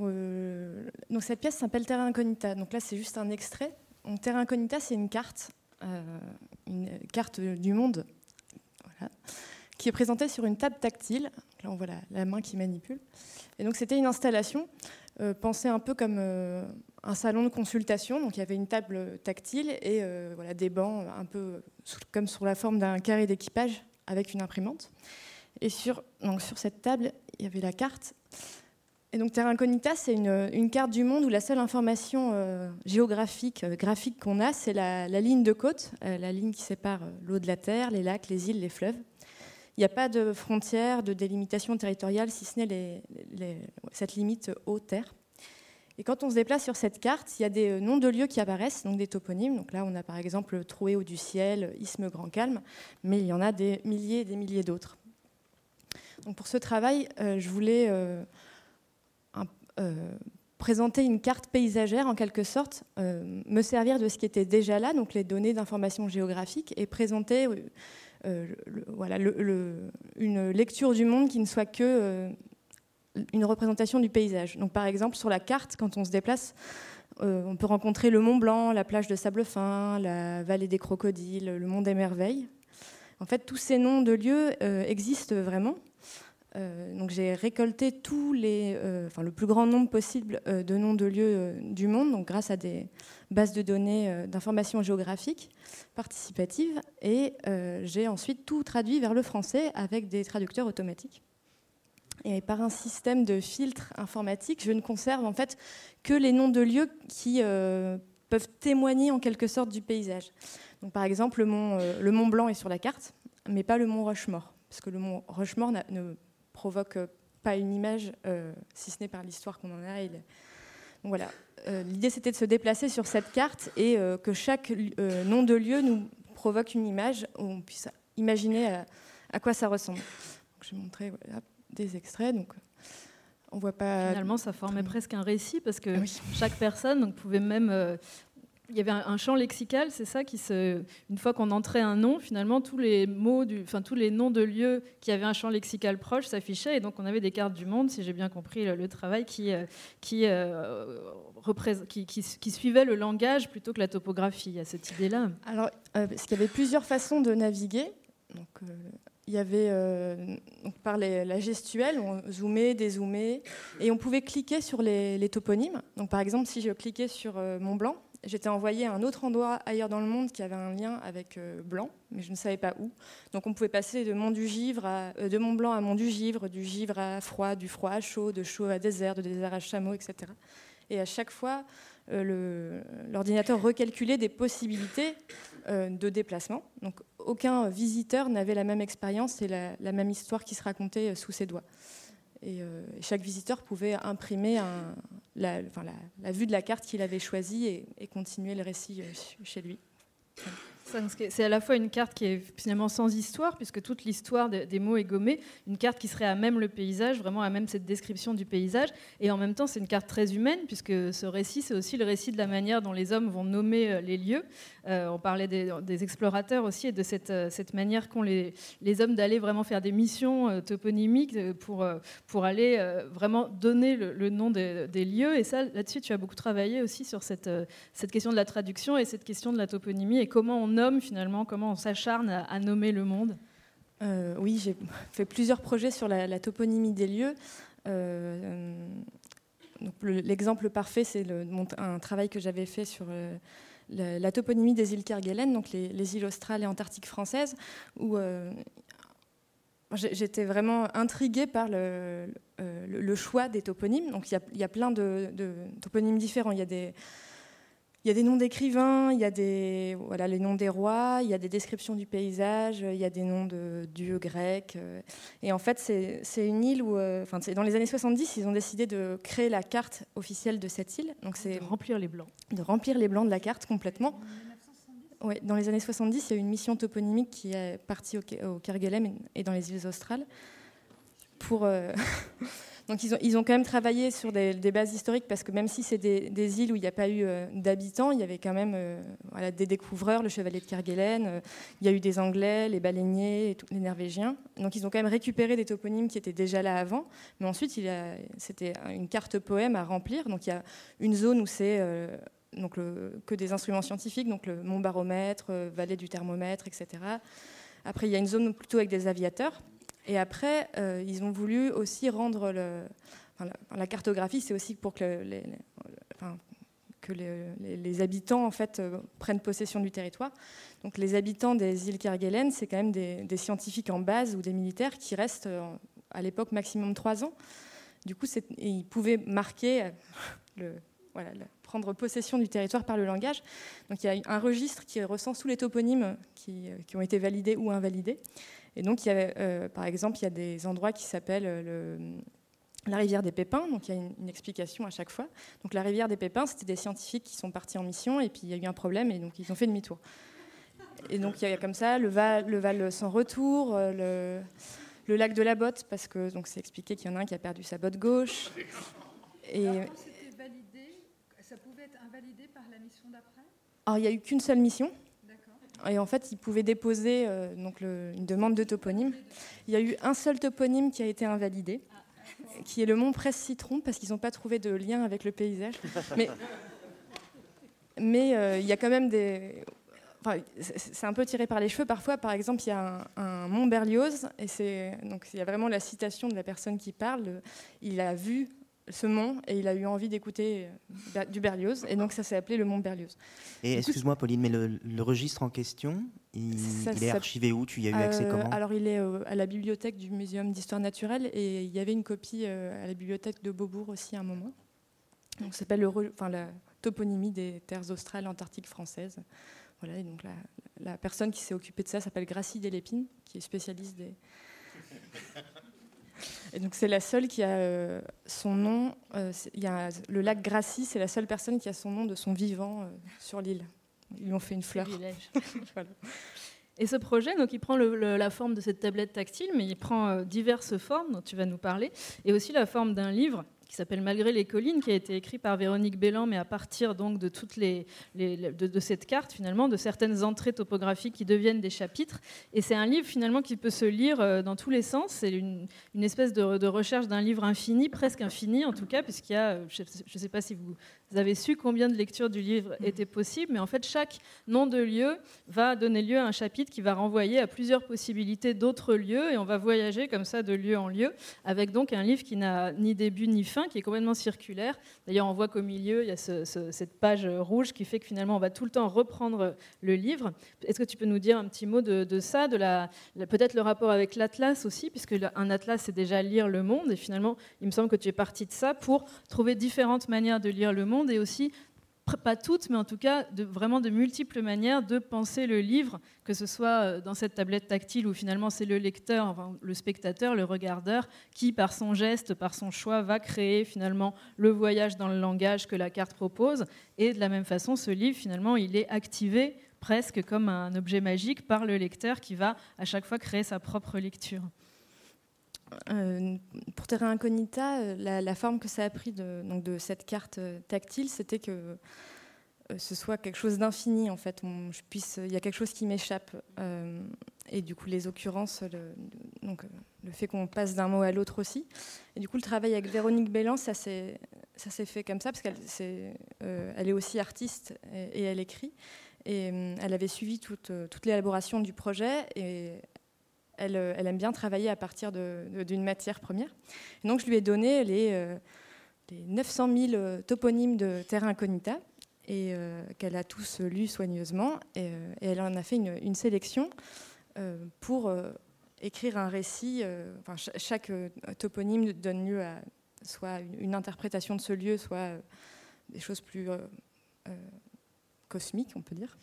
Euh, donc cette pièce s'appelle Terra Incognita. Donc là, c'est juste un extrait. Donc, Terra Incognita, c'est une carte, euh, une carte du monde, qui est présentée sur une table tactile. Là, on voit la, main qui manipule. Et donc, c'était une installation euh, pensée un peu comme un salon de consultation. Donc, il y avait une table tactile et voilà, des bancs un peu comme sur la forme d'un carré d'équipage avec une imprimante. Et sur, cette table, il y avait la carte. Et donc Terra Incognita, c'est une, carte du monde où la seule information euh, géographique, euh, graphique qu'on a, c'est la, ligne de côte, euh, la ligne qui sépare l'eau de la terre, les lacs, les îles, les fleuves. Il n'y a pas de frontières, de délimitation territoriale, si ce n'est cette limite eau-terre. Et quand on se déplace sur cette carte, il y a des noms de lieux qui apparaissent, donc des toponymes. Donc là, on a par exemple Troué haut du ciel, Isthme Grand Calme, mais il y en a des milliers et des milliers d'autres pour ce travail, euh, je voulais euh, euh, présenter une carte paysagère en quelque sorte, me servir de ce qui était déjà là, donc les données d'information géographique, et présenter voilà, une lecture du monde qui ne soit que une représentation du paysage. Donc par exemple sur la carte, quand on se déplace, on peut rencontrer le Mont Blanc, la plage de sable fin, la vallée des crocodiles, le mont des merveilles. En fait, tous ces noms de lieux existent vraiment. Euh, donc j'ai récolté tous euh, le plus grand nombre possible euh, de noms de lieux du monde, donc grâce à des bases de données d'information géographique participatives, et j'ai ensuite tout traduit vers le français avec des traducteurs automatiques. Et par un système de filtre informatique, je ne conserve en fait que les noms de lieux qui peuvent témoigner en quelque sorte du paysage. Donc, par exemple, le mont, le mont Blanc est sur la carte, mais pas le mont Rochemort, parce que le mont Rochemort ne provoque pas une image, euh, si ce n'est par l'histoire qu'on en a. Donc voilà. Euh, l'idée, c'était de se déplacer sur cette carte et euh, que chaque nom de lieu nous provoque une image, où on puisse imaginer à, quoi ça ressemble. Donc, je vais montrer des extraits. Donc, on voit pas. Finalement, ça formait presque un récit parce que chaque personne donc, pouvait même il y avait un, champ lexical, c'est ça qui se. Une fois qu'on entrait un nom, finalement, tous les mots, enfin tous les noms de lieux qui avaient un champ lexical proche s'affichaient, et donc on avait des cartes du monde, si j'ai bien compris le, travail, qui euh, qui, euh, qui, qui, suivait le langage plutôt que la topographie. A cette idée-là. Alors, euh, parce qu'il y avait plusieurs façons de naviguer. Donc, il y avait donc par la gestuelle, on zoomait, dézoomait, et on pouvait cliquer sur les, les toponymes. Donc, par exemple, si je cliquais sur Mont Blanc, j'étais envoyée à un autre endroit ailleurs dans le monde qui avait un lien avec euh, Blanc, mais je ne savais pas où. Donc on pouvait passer de Mont du Givre à, euh, de Mont Blanc à Mont du Givre, du Givre à froid, du froid à chaud, de chaud à désert, de désert à chameau, etc. Et à chaque fois, euh, l'ordinateur recalculait des possibilités de déplacement. Donc aucun visiteur n'avait la même expérience et la, la, même histoire qui se racontait sous ses doigts. Euh, et, chaque visiteur pouvait imprimer la, vue de la carte qu'il avait choisie et, continuer le récit euh, chez lui. C'est à la fois une carte qui est finalement sans histoire, puisque toute l'histoire des mots est gommée, une carte qui serait à même le paysage, vraiment à même cette description du paysage, et en même temps c'est une carte très humaine, puisque ce récit, c'est aussi le récit de la manière dont les hommes vont nommer euh, les lieux. Euh, on parlait des, explorateurs aussi, et de cette, euh, cette manière qu'ont les, les, hommes d'aller vraiment faire des missions toponymiques pour, pour aller vraiment donner le, nom des, des, lieux. Et ça, là-dessus, tu as beaucoup travaillé aussi sur cette, cette question de la traduction et cette question de la toponymie, et comment on nomme finalement, comment on s'acharne à, nommer le monde? Euh, Oui, j'ai fait plusieurs projets sur la, toponymie des lieux. Euh, l'exemple parfait, c'est un travail que j'avais fait sur euh, la, toponymie des îles Kerguelen, donc les, îles australes et antarctiques françaises, où j'étais vraiment intriguée par le, choix des toponymes. Donc il y, a, plein de, de, toponymes différents. Il y a des il y a des noms d'écrivains, il y a des, voilà, les noms des rois, il y a des descriptions du paysage, il y a des noms de dieux grecs. Euh. Et en fait, c'est une île où, euh, enfin, dans les années 70, ils ont décidé de créer la carte officielle de cette île. Donc c'est de remplir les blancs. De remplir les blancs de la carte complètement. Ouais, dans les années 70, il y a eu une mission toponymique qui est partie au, au Kerguelen et dans les îles australes pour. Euh, Donc ils ont, ils ont quand même travaillé sur des, bases historiques parce que même si c'est des, îles où il n'y a pas eu euh, d'habitants, il y avait quand même euh, voilà, des découvreurs, le chevalier de Kerguelen, euh, il y a eu des Anglais, les baleiniers, et les Norvégiens. Donc ils ont quand même récupéré des toponymes qui étaient déjà là avant, mais ensuite c'était une carte poème à remplir. Donc il y a une zone où c'est que des instruments scientifiques, donc le mont baromètre, vallée du thermomètre, etc. Après il y a une zone plutôt avec des aviateurs. Et après, euh, ils ont voulu aussi rendre la, cartographie, c'est aussi pour que, les, habitants en fait euh, prennent possession du territoire. Donc les habitants des îles Kerguelen, c'est quand même des, scientifiques en base ou des militaires qui restent euh, à l'époque maximum trois ans. Du coup, ils pouvaient marquer le, prendre possession du territoire par le langage. Donc il y a un registre qui recense tous les toponymes qui, qui ont été validés ou invalidés. Et donc, il y euh, par exemple, il y a des endroits qui s'appellent euh, la rivière des Pépins, donc il y a une, explication à chaque fois. Donc la rivière des Pépins, c'était des scientifiques qui sont partis en mission et puis il y a eu un problème et donc ils ont fait demi-tour. Et donc il y a comme ça le Val, sans retour, euh, le, lac de la Botte, parce que donc c'est expliqué qu'il y en a un qui a perdu sa botte gauche. Pouvait être invalidé par la mission d'après Alors il n'y a eu qu'une seule mission. Et en fait, ils pouvaient déposer euh, donc une demande de toponyme. Il y a eu un seul toponyme qui a été invalidé, qui est le mont Presse-Citron, parce qu'ils n'ont pas trouvé de lien avec le paysage. Mais, mais euh, il y a quand même des. Enfin, c'est un peu tiré par les cheveux. Parfois, par exemple, il y a un, un mont Berlioz, et c'est donc il y a vraiment la citation de la personne qui parle. Il a vu ce mont et il a eu envie d'écouter euh, du Berlioz et donc ça s'est appelé le mont Berlioz. Et excuse-moi Pauline, mais le, registre en question, il, est archivé où? Tu y as eu accès euh, comment? Alors il est euh, à la bibliothèque du Muséum d'histoire naturelle et il y avait une copie à la bibliothèque de Beaubourg aussi à un moment. Donc ça s'appelle la toponymie des terres australes antarctiques françaises. Voilà, et donc la, la personne qui s'est occupée de ça s'appelle Gracie Delépine, qui est spécialiste des et donc c'est la seule qui a euh, son nom. Euh, il y a le lac Gracie, c'est la seule personne qui a son nom de son vivant euh, sur l'île. Ils lui ont fait une fleur. Et ce projet, donc, il prend la forme de cette tablette tactile, mais il prend diverses formes dont tu vas nous parler, et aussi la forme d'un livre qui s'appelle Malgré les collines, qui a été écrit par Véronique Bélan, mais à partir donc de toutes les, de, cette carte finalement, de certaines entrées topographiques qui deviennent des chapitres. Et c'est un livre finalement qui peut se lire euh, dans tous les sens. C'est une, espèce de, recherche d'un livre infini, presque infini en tout cas, puisqu'il y a, je ne sais pas si vous vous avez su combien de lectures du livre étaient possibles, mais en fait, chaque nom de lieu va donner lieu à un chapitre qui va renvoyer à plusieurs possibilités d'autres lieux, et on va voyager comme ça de lieu en lieu, avec donc un livre qui n'a ni début ni fin, qui est complètement circulaire. D'ailleurs, on voit qu'au milieu, il y a cette page rouge qui fait que finalement, on va tout le temps reprendre le livre. Est-ce que tu peux nous dire un petit mot de, ça, de la, peut-être le rapport avec l'atlas aussi, puisque un atlas, c'est déjà lire le monde, et finalement, il me semble que tu es parti de ça pour trouver différentes manières de lire le monde et aussi pas toutes, mais en tout cas de, vraiment de multiples manières de penser le livre, que ce soit euh, dans cette tablette tactile où finalement c'est le lecteur, le spectateur, le regardeur, qui par son geste, par son choix, va créer finalement le voyage dans le langage que la carte propose. Et de la même façon, ce livre, finalement, il est activé presque comme un objet magique par le lecteur qui va à chaque fois créer sa propre lecture. Euh, pour Terra Incognita, euh, la, forme que ça a pris de, cette carte euh, tactile, c'était que ce soit quelque chose d'infini en fait. il y a quelque chose qui m'échappe et du coup les occurrences, le, donc le fait qu'on passe d'un mot à l'autre aussi. Et du coup le travail avec Véronique Bélan, ça s'est fait comme ça parce qu'elle est, elle est aussi artiste et, elle écrit. Et elle avait suivi toute, toute l'élaboration du projet et euh, elle, aime bien travailler à partir d'une matière première. donc je lui ai donné les, 900 euh, 000 euh, toponymes de Terra Incognita et qu'elle a tous lus soigneusement. Et, elle en a fait une, sélection pour écrire un récit. chaque toponyme donne lieu à soit une, interprétation de ce lieu, soit des choses plus cosmiques, on peut dire.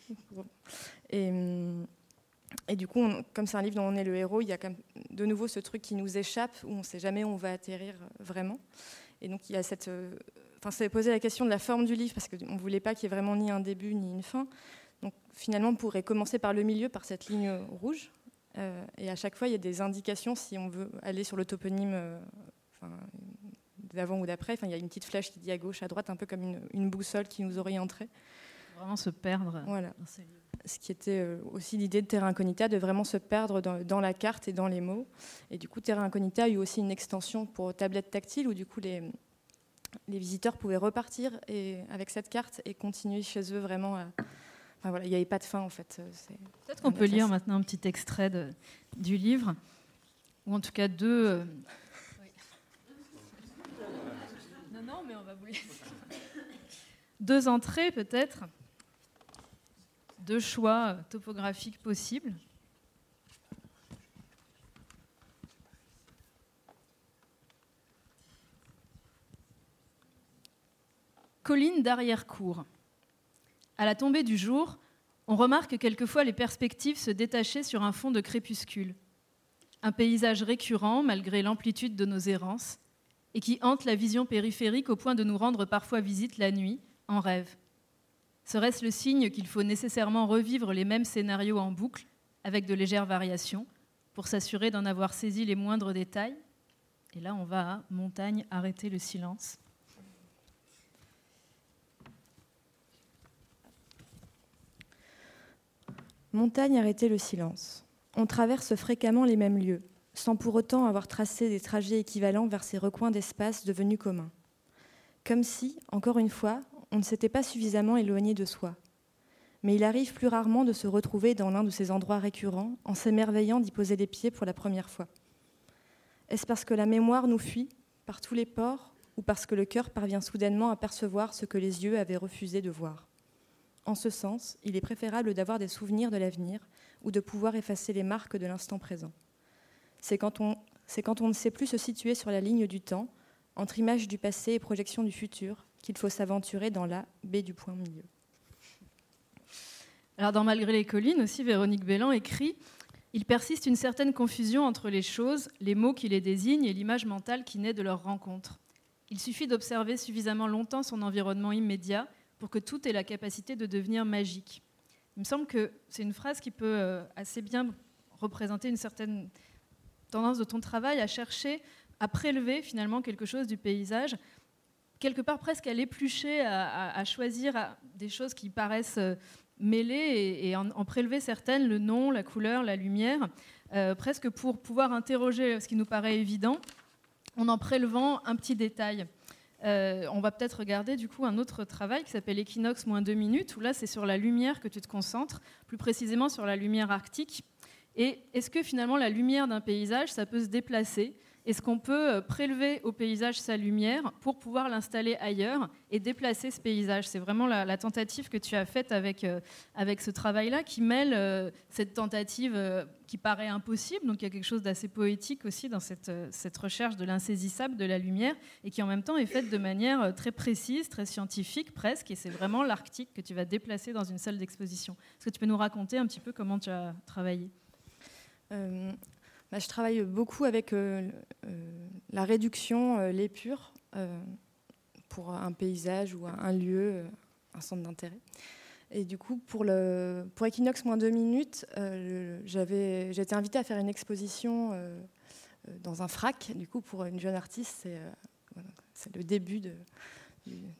Et, hum, et du coup, comme c'est un livre dont on est le héros, il y a de nouveau ce truc qui nous échappe, où on ne sait jamais où on va atterrir euh, vraiment. Et donc, il y a cette. Euh, enfin, ça posé la question de la forme du livre, parce qu'on ne voulait pas qu'il y ait vraiment ni un début ni une fin. Donc, finalement, on pourrait commencer par le milieu, par cette ligne rouge. Euh, et à chaque fois, il y a des indications si on veut aller sur le toponyme d'avant ou d'après. Enfin, il y a une petite flèche qui dit à gauche, à droite, un peu comme une, une boussole qui nous orienterait. Vraiment se perdre. Voilà ce qui était euh, aussi l'idée de Terra Incognita, de vraiment se perdre dans, la carte et dans les mots. Et du coup, Terra Incognita a eu aussi une extension pour tablette tactile, où du coup les, les visiteurs pouvaient repartir et, avec cette carte et continuer chez eux vraiment Enfin, voilà, il n'y avait pas de fin en fait. Peut-être qu'on peut lire maintenant un petit extrait du livre, ou en tout cas deux. Euh, non, non, mais on va vous Deux entrées peut-être deux choix topographiques possibles. Colline d'arrière-cour. À la tombée du jour, on remarque quelquefois les perspectives se détacher sur un fond de crépuscule. Un paysage récurrent malgré l'amplitude de nos errances et qui hante la vision périphérique au point de nous rendre parfois visite la nuit, en rêve. Serait-ce le signe qu'il faut nécessairement revivre les mêmes scénarios en boucle, avec de légères variations, pour s'assurer d'en avoir saisi les moindres détails? Et là, on va à Montagne arrêter le silence. Montagne arrêter le silence. On traverse fréquemment les mêmes lieux, sans pour autant avoir tracé des trajets équivalents vers ces recoins d'espace devenus communs. Comme si, encore une fois, on ne s'était pas suffisamment éloigné de soi. Mais il arrive plus rarement de se retrouver dans l'un de ces endroits récurrents en s'émerveillant d'y poser les pieds pour la première fois. Est-ce parce que la mémoire nous fuit par tous les ports ou parce que le cœur parvient soudainement à percevoir ce que les yeux avaient refusé de voir? En ce sens, il est préférable d'avoir des souvenirs de l'avenir ou de pouvoir effacer les marques de l'instant présent. C'est quand, on, ne sait plus se situer sur la ligne du temps, entre images du passé et projections du futur, qu'il faut s'aventurer dans la baie du point milieu. Alors dans Malgré les collines aussi, Véronique Bellan écrit Il persiste une certaine confusion entre les choses, les mots qui les désignent et l'image mentale qui naît de leur rencontre. Il suffit d'observer suffisamment longtemps son environnement immédiat pour que tout ait la capacité de devenir magique. Il me semble que c'est une phrase qui peut euh, assez bien représenter une certaine tendance de ton travail à chercher à prélever finalement quelque chose du paysage quelque part presque à l'éplucher, à, choisir des choses qui paraissent euh, mêlées et, en, prélever certaines, le nom, la couleur, la lumière, euh, presque pour pouvoir interroger ce qui nous paraît évident, en en prélevant un petit détail. Euh, on va peut-être regarder du coup un autre travail qui s'appelle Equinox moins deux minutes, où là c'est sur la lumière que tu te concentres, plus précisément sur la lumière arctique. Et est-ce que finalement la lumière d'un paysage, ça peut se déplacer est-ce qu'on peut euh, prélever au paysage sa lumière pour pouvoir l'installer ailleurs et déplacer ce paysage? C'est vraiment la, tentative que tu as faite avec, euh, avec ce travail-là qui mêle euh, cette tentative qui paraît impossible, donc il y a quelque chose d'assez poétique aussi dans cette, cette recherche de l'insaisissable de la lumière et qui en même temps est faite de manière très précise, très scientifique presque, et c'est vraiment l'Arctique que tu vas déplacer dans une salle d'exposition. Est-ce que tu peux nous raconter un petit peu comment tu as travaillé? Bah, je travaille beaucoup avec euh, euh, la réduction, euh, l'épure, pour un paysage ou un, lieu, un centre d'intérêt. Et du coup, pour, Equinox moins deux minutes, j'ai été invitée à faire une exposition dans un frac. Du coup, pour une jeune artiste, c'est, le début de,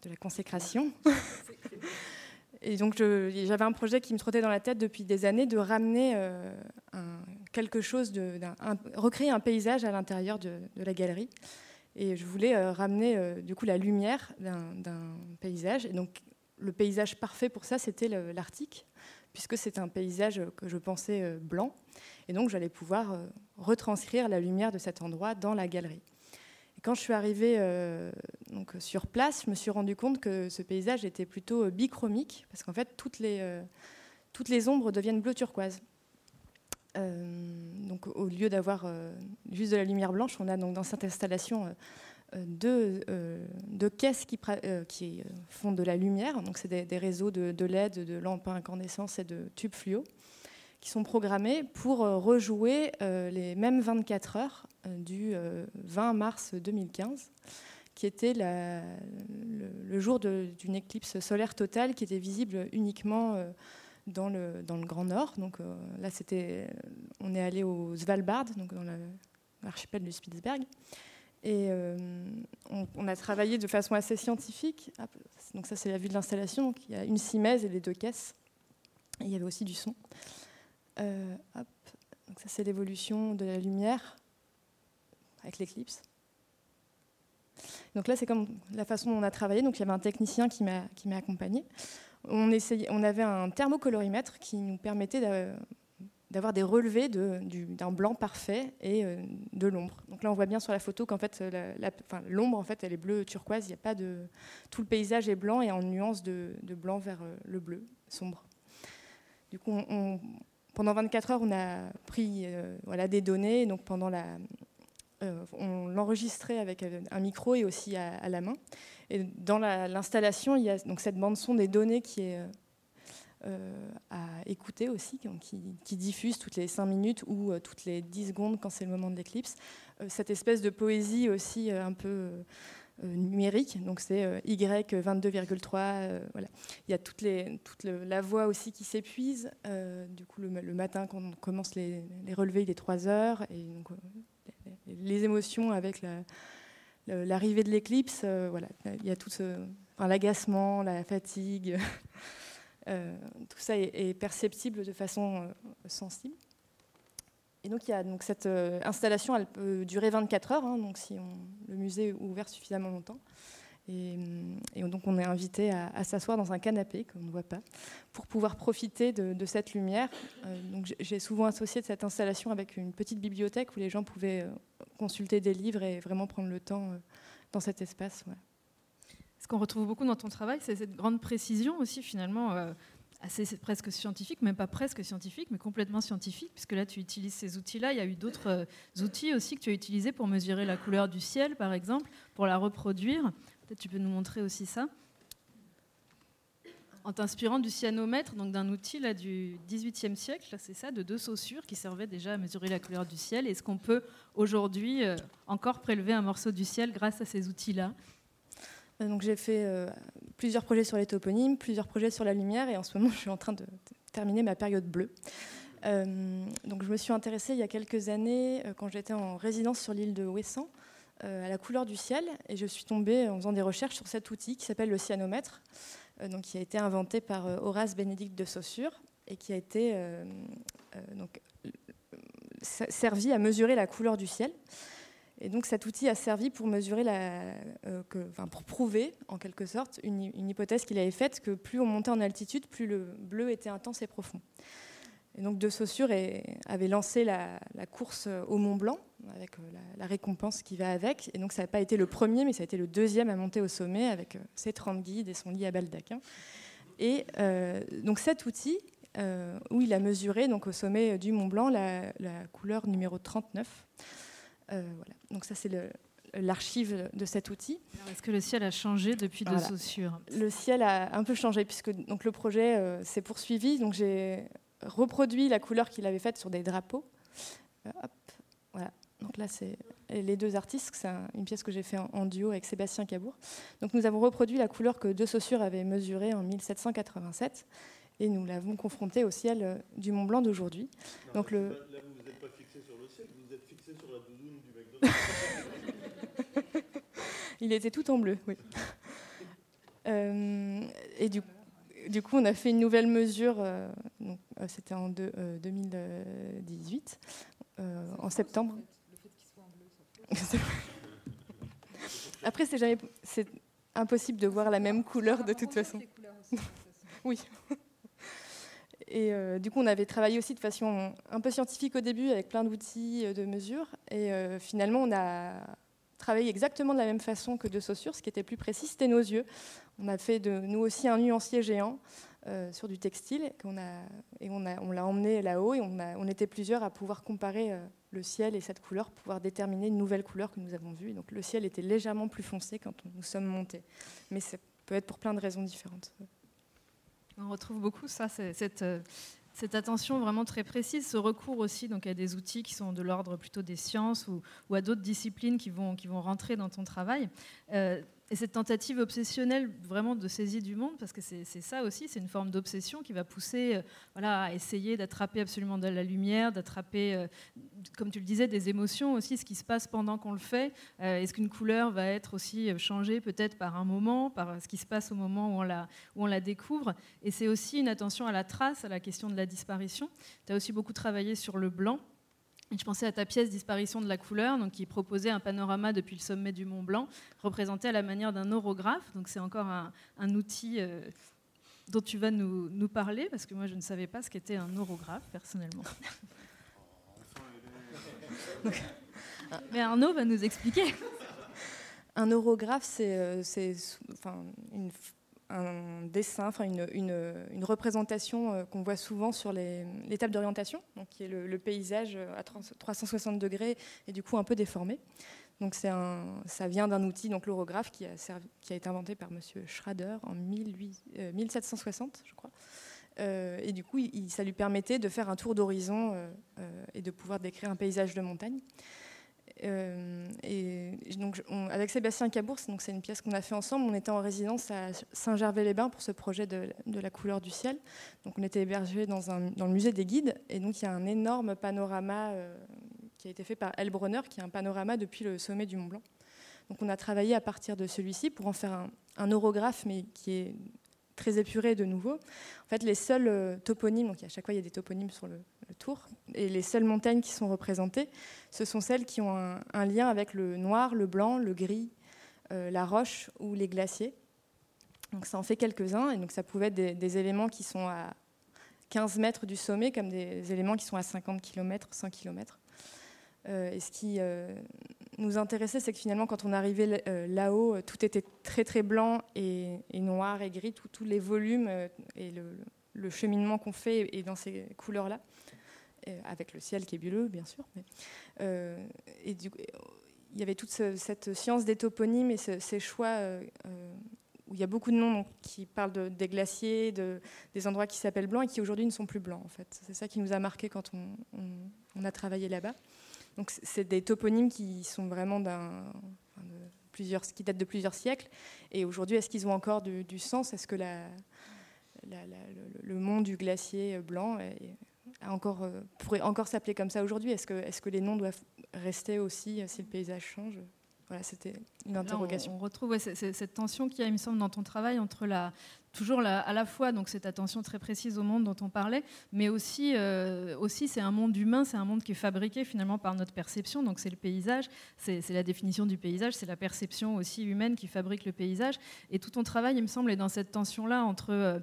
la consécration. Et donc j'avais un projet qui me trottait dans la tête depuis des années de ramener euh, quelque chose, de, recréer un paysage à l'intérieur de, la galerie. Et je voulais euh, ramener euh, du coup la lumière d'un paysage. Et donc le paysage parfait pour ça, c'était l'Arctique, puisque c'est un paysage que je pensais blanc. Et donc j'allais pouvoir retranscrire la lumière de cet endroit dans la galerie quand je suis arrivée euh, donc, sur place, je me suis rendu compte que ce paysage était plutôt euh, bichromique, parce qu'en fait, toutes les, euh, toutes les ombres deviennent bleu turquoise. Donc, au lieu d'avoir juste de la lumière blanche, on a donc dans cette installation deux, deux, caisses qui, font de la lumière. Donc, c'est des, réseaux de, LED, de lampes à incandescence et de tubes fluo qui sont programmés pour rejouer les mêmes 24 heures euh, du 20 euh, mars 2015, qui était le, jour d'une éclipse solaire totale qui était visible uniquement euh, dans le, dans le Grand Nord. Donc là, c'était, on est allé au Svalbard, donc dans l'archipel du Spitzberg. Et on, a travaillé de façon assez scientifique. Donc ça, c'est la vue de l'installation. Donc il y a une simèse et les deux caisses. il y avait aussi du son. Donc ça, c'est l'évolution de la lumière avec l'éclipse. Donc là, c'est comme la façon dont on a travaillé. Donc il y avait un technicien qui m'a accompagné. On avait un thermocolorimètre qui nous permettait d'avoir des relevés d'un blanc parfait et euh, de l'ombre. Donc là, on voit bien sur la photo qu'en fait, l'ombre, en fait, elle est bleue turquoise. Il y a pas de tout le paysage est blanc et en nuance de, blanc vers euh, le bleu sombre. Du coup, pendant 24 heures, on a pris euh, des données. Donc pendant la, euh, on l'enregistrait avec un micro et aussi à, la main. Et dans l'installation, il y a donc cette bande son des données qui est euh, à écouter aussi, qui, diffuse toutes les 5 minutes ou euh, toutes les 10 secondes quand c'est le moment de l'éclipse. cette espèce de poésie aussi un peu numérique, donc c'est Y22,3. voilà. Il y a toute, les, la voix aussi qui s'épuise. du coup, le, matin, quand on commence les, relevés, il est 3 heures. Et les émotions avec l'arrivée de l'éclipse. Euh, voilà, il y a tout ce, l'agacement, la fatigue. Euh, tout ça est, perceptible de façon euh, sensible. Et donc, il y a donc cette installation, elle peut durer 24 heures, hein, donc si le musée est ouvert suffisamment longtemps. Et, donc on est invité à, s'asseoir dans un canapé qu'on ne voit pas pour pouvoir profiter de, cette lumière. donc j'ai souvent associé cette installation avec une petite bibliothèque où les gens pouvaient consulter des livres et vraiment prendre le temps euh, dans cet espace. Ce qu'on retrouve beaucoup dans ton travail, c'est cette grande précision aussi finalement. Euh, assez presque scientifique, même pas presque scientifique, mais complètement scientifique, puisque là tu utilises ces outils-là. Il y a eu d'autres euh, outils aussi que tu as utilisés pour mesurer la couleur du ciel, par exemple, pour la reproduire. Tu peux nous montrer aussi ça en t'inspirant du cyanomètre, donc d'un outil là, du XVIIIe siècle, c'est ça, de deux saussures qui servaient déjà à mesurer la couleur du ciel. Est-ce qu'on peut aujourd'hui euh, encore prélever un morceau du ciel grâce à ces outils-là? Euh, j'ai fait euh, plusieurs projets sur les toponymes, plusieurs projets sur la lumière, et en ce moment je suis en train de terminer ma période bleue. donc je me suis intéressée il y a quelques années, quand j'étais en résidence sur l'île de Ouessant, à la couleur du ciel, et je suis tombée en faisant des recherches sur cet outil qui s'appelle le cyanomètre. Euh, donc, qui a été inventé par euh, Horace Bénédicte de Saussure et qui a été euh, donc, servi à mesurer la couleur du ciel. Et donc cet outil a servi pour mesurer la, que, enfin, pour prouver en quelque sorte une, une hypothèse qu'il avait faite que plus on montait en altitude, plus le bleu était intense et profond. Et donc De Saussure avait lancé la, course au Mont Blanc, avec euh, la, récompense qui va avec. Et donc ça n'a pas été le premier, mais ça a été le deuxième à monter au sommet, avec euh, ses 30 guides et son lit à baldaquin. Et euh, donc cet outil, où il a mesuré donc, au sommet du Mont Blanc la, couleur numéro 39. voilà. Donc ça c'est l'archive de cet outil. Est-ce que le ciel a changé depuis De Saussure? Le ciel a un peu changé puisque donc, le projet s'est poursuivi. Donc j'ai reproduit la couleur qu'il avait faite sur des drapeaux. Euh, voilà. Donc là, c'est les deux artistes. C'est une pièce que j'ai fait en, duo avec Sébastien Cabour. Donc nous avons reproduit la couleur que De Saussure avait mesurée en 1787. et nous l'avons confronté au ciel du Mont Blanc d'aujourd'hui. Donc le... Là, vous n'êtes pas fixé sur le ciel, vous êtes fixé sur la doudoune du McDonald's. Il était tout en bleu, oui. Euh, et du, du, coup, on a fait une nouvelle mesure, euh, euh, c'était en de, 2018, en septembre. Après, c'est jamais, c'est impossible de voir la même couleur de toute façon. oui. Et du coup, on avait travaillé aussi de façon un peu scientifique au début, avec plein d'outils de mesure. Et finalement, on a travaillé exactement de la même façon que de Saussure. Ce qui était plus précis, c'était nos yeux. On a fait de nous aussi un nuancier géant euh, sur du textile et on, l'a emmené là-haut et on, était plusieurs à pouvoir comparer euh, le ciel et cette couleur, pouvoir déterminer une nouvelle couleur que nous avons vue. Donc le ciel était légèrement plus foncé quand nous sommes montés. Mais ça peut être pour plein de raisons différentes. On retrouve beaucoup ça, cette, euh, cette attention vraiment très précise, ce recours aussi donc, à des outils qui sont de l'ordre plutôt des sciences ou, à d'autres disciplines qui vont, qui rentrer dans ton travail. Euh, et cette tentative obsessionnelle vraiment de saisie du monde, parce que c'est ça aussi, c'est une forme d'obsession qui va pousser euh, voilà, à essayer d'attraper absolument de la lumière, d'attraper, euh, comme tu le disais, des émotions aussi, ce qui se passe pendant qu'on le fait. Euh, est-ce qu'une couleur va être aussi changée peut-être par un moment, par ce qui se passe au moment où on la, où on la découvre? Et c'est aussi une attention à la trace, à la question de la disparition. Tu as aussi beaucoup travaillé sur le blanc je pensais à ta pièce Disparition de la couleur, donc qui proposait un panorama depuis le sommet du Mont Blanc, représenté à la manière d'un orographe. Donc c'est encore un, outil euh, dont tu vas nous, nous, parler, parce que moi je ne savais pas ce qu'était un orographe personnellement. Mais Arnaud va nous expliquer. Un orographe, c'est euh, enfin, une un dessin, enfin une, représentation euh, qu'on voit souvent sur les, tables d'orientation, donc qui est le, paysage à 360 degrés et du coup un peu déformé. Donc un, ça vient d'un outil, donc l'orographe, qui a, été inventé par Monsieur Schrader en 1760, euh, je crois. Euh, et du coup, ça lui permettait de faire un tour d'horizon et de pouvoir décrire un paysage de montagne. Euh, et donc, avec Sébastien Cabours, donc c'est une pièce qu'on a fait ensemble. On était en résidence à Saint-Gervais-les-Bains pour ce projet de, la couleur du ciel. Donc, on était hébergé dans, dans, le musée des guides. Et donc, il y a un énorme panorama euh, qui a été fait par Elbronner, qui est un panorama depuis le sommet du Mont Blanc. Donc, on a travaillé à partir de celui-ci pour en faire un, un orographe, mais qui est très épuré de nouveau. En fait, les seuls euh, toponymes, donc à chaque fois il y a des toponymes sur le, tour, et les seules montagnes qui sont représentées, ce sont celles qui ont un, lien avec le noir, le blanc, le gris, euh, la roche ou les glaciers. Donc ça en fait quelques-uns, et donc ça pouvait être des, éléments qui sont à 15 mètres du sommet, comme des éléments qui sont à 50 km, 100 km. Et ce qui nous intéressait, c'est que finalement, quand on arrivait euh, là-haut, euh, tout était très très blanc et, noir et gris, tous les volumes euh, et le, cheminement qu'on fait est dans ces couleurs-là, avec le ciel qui est bleu, bien sûr. et du, il y avait toute cette science des toponymes et ces choix où il y a beaucoup de noms qui parlent de, des glaciers, de, des endroits qui s'appellent blancs et qui aujourd'hui ne sont plus blancs. En fait, c'est ça qui nous a marqué quand on a travaillé là-bas. Donc c'est des toponymes qui sont vraiment d'un, plusieurs, qui datent de plusieurs siècles. Et aujourd'hui, est-ce qu'ils ont encore du, sens? Est-ce que le, monde du glacier blanc euh, pourrait encore s'appeler comme ça aujourd'hui? Est-ce que, les noms doivent rester aussi si le paysage change? Voilà, c'était une interrogation. on, retrouve cette tension qu'il y a, il me semble, dans ton travail entre la, toujours à la fois donc cette attention très précise au monde dont on parlait, mais aussi, euh, aussi c'est un monde humain, c'est un monde qui est fabriqué finalement par notre perception. Donc c'est le paysage, c'est la définition du paysage, c'est la perception aussi humaine qui fabrique le paysage. Et tout ton travail, il me semble, est dans cette tension-là entre euh,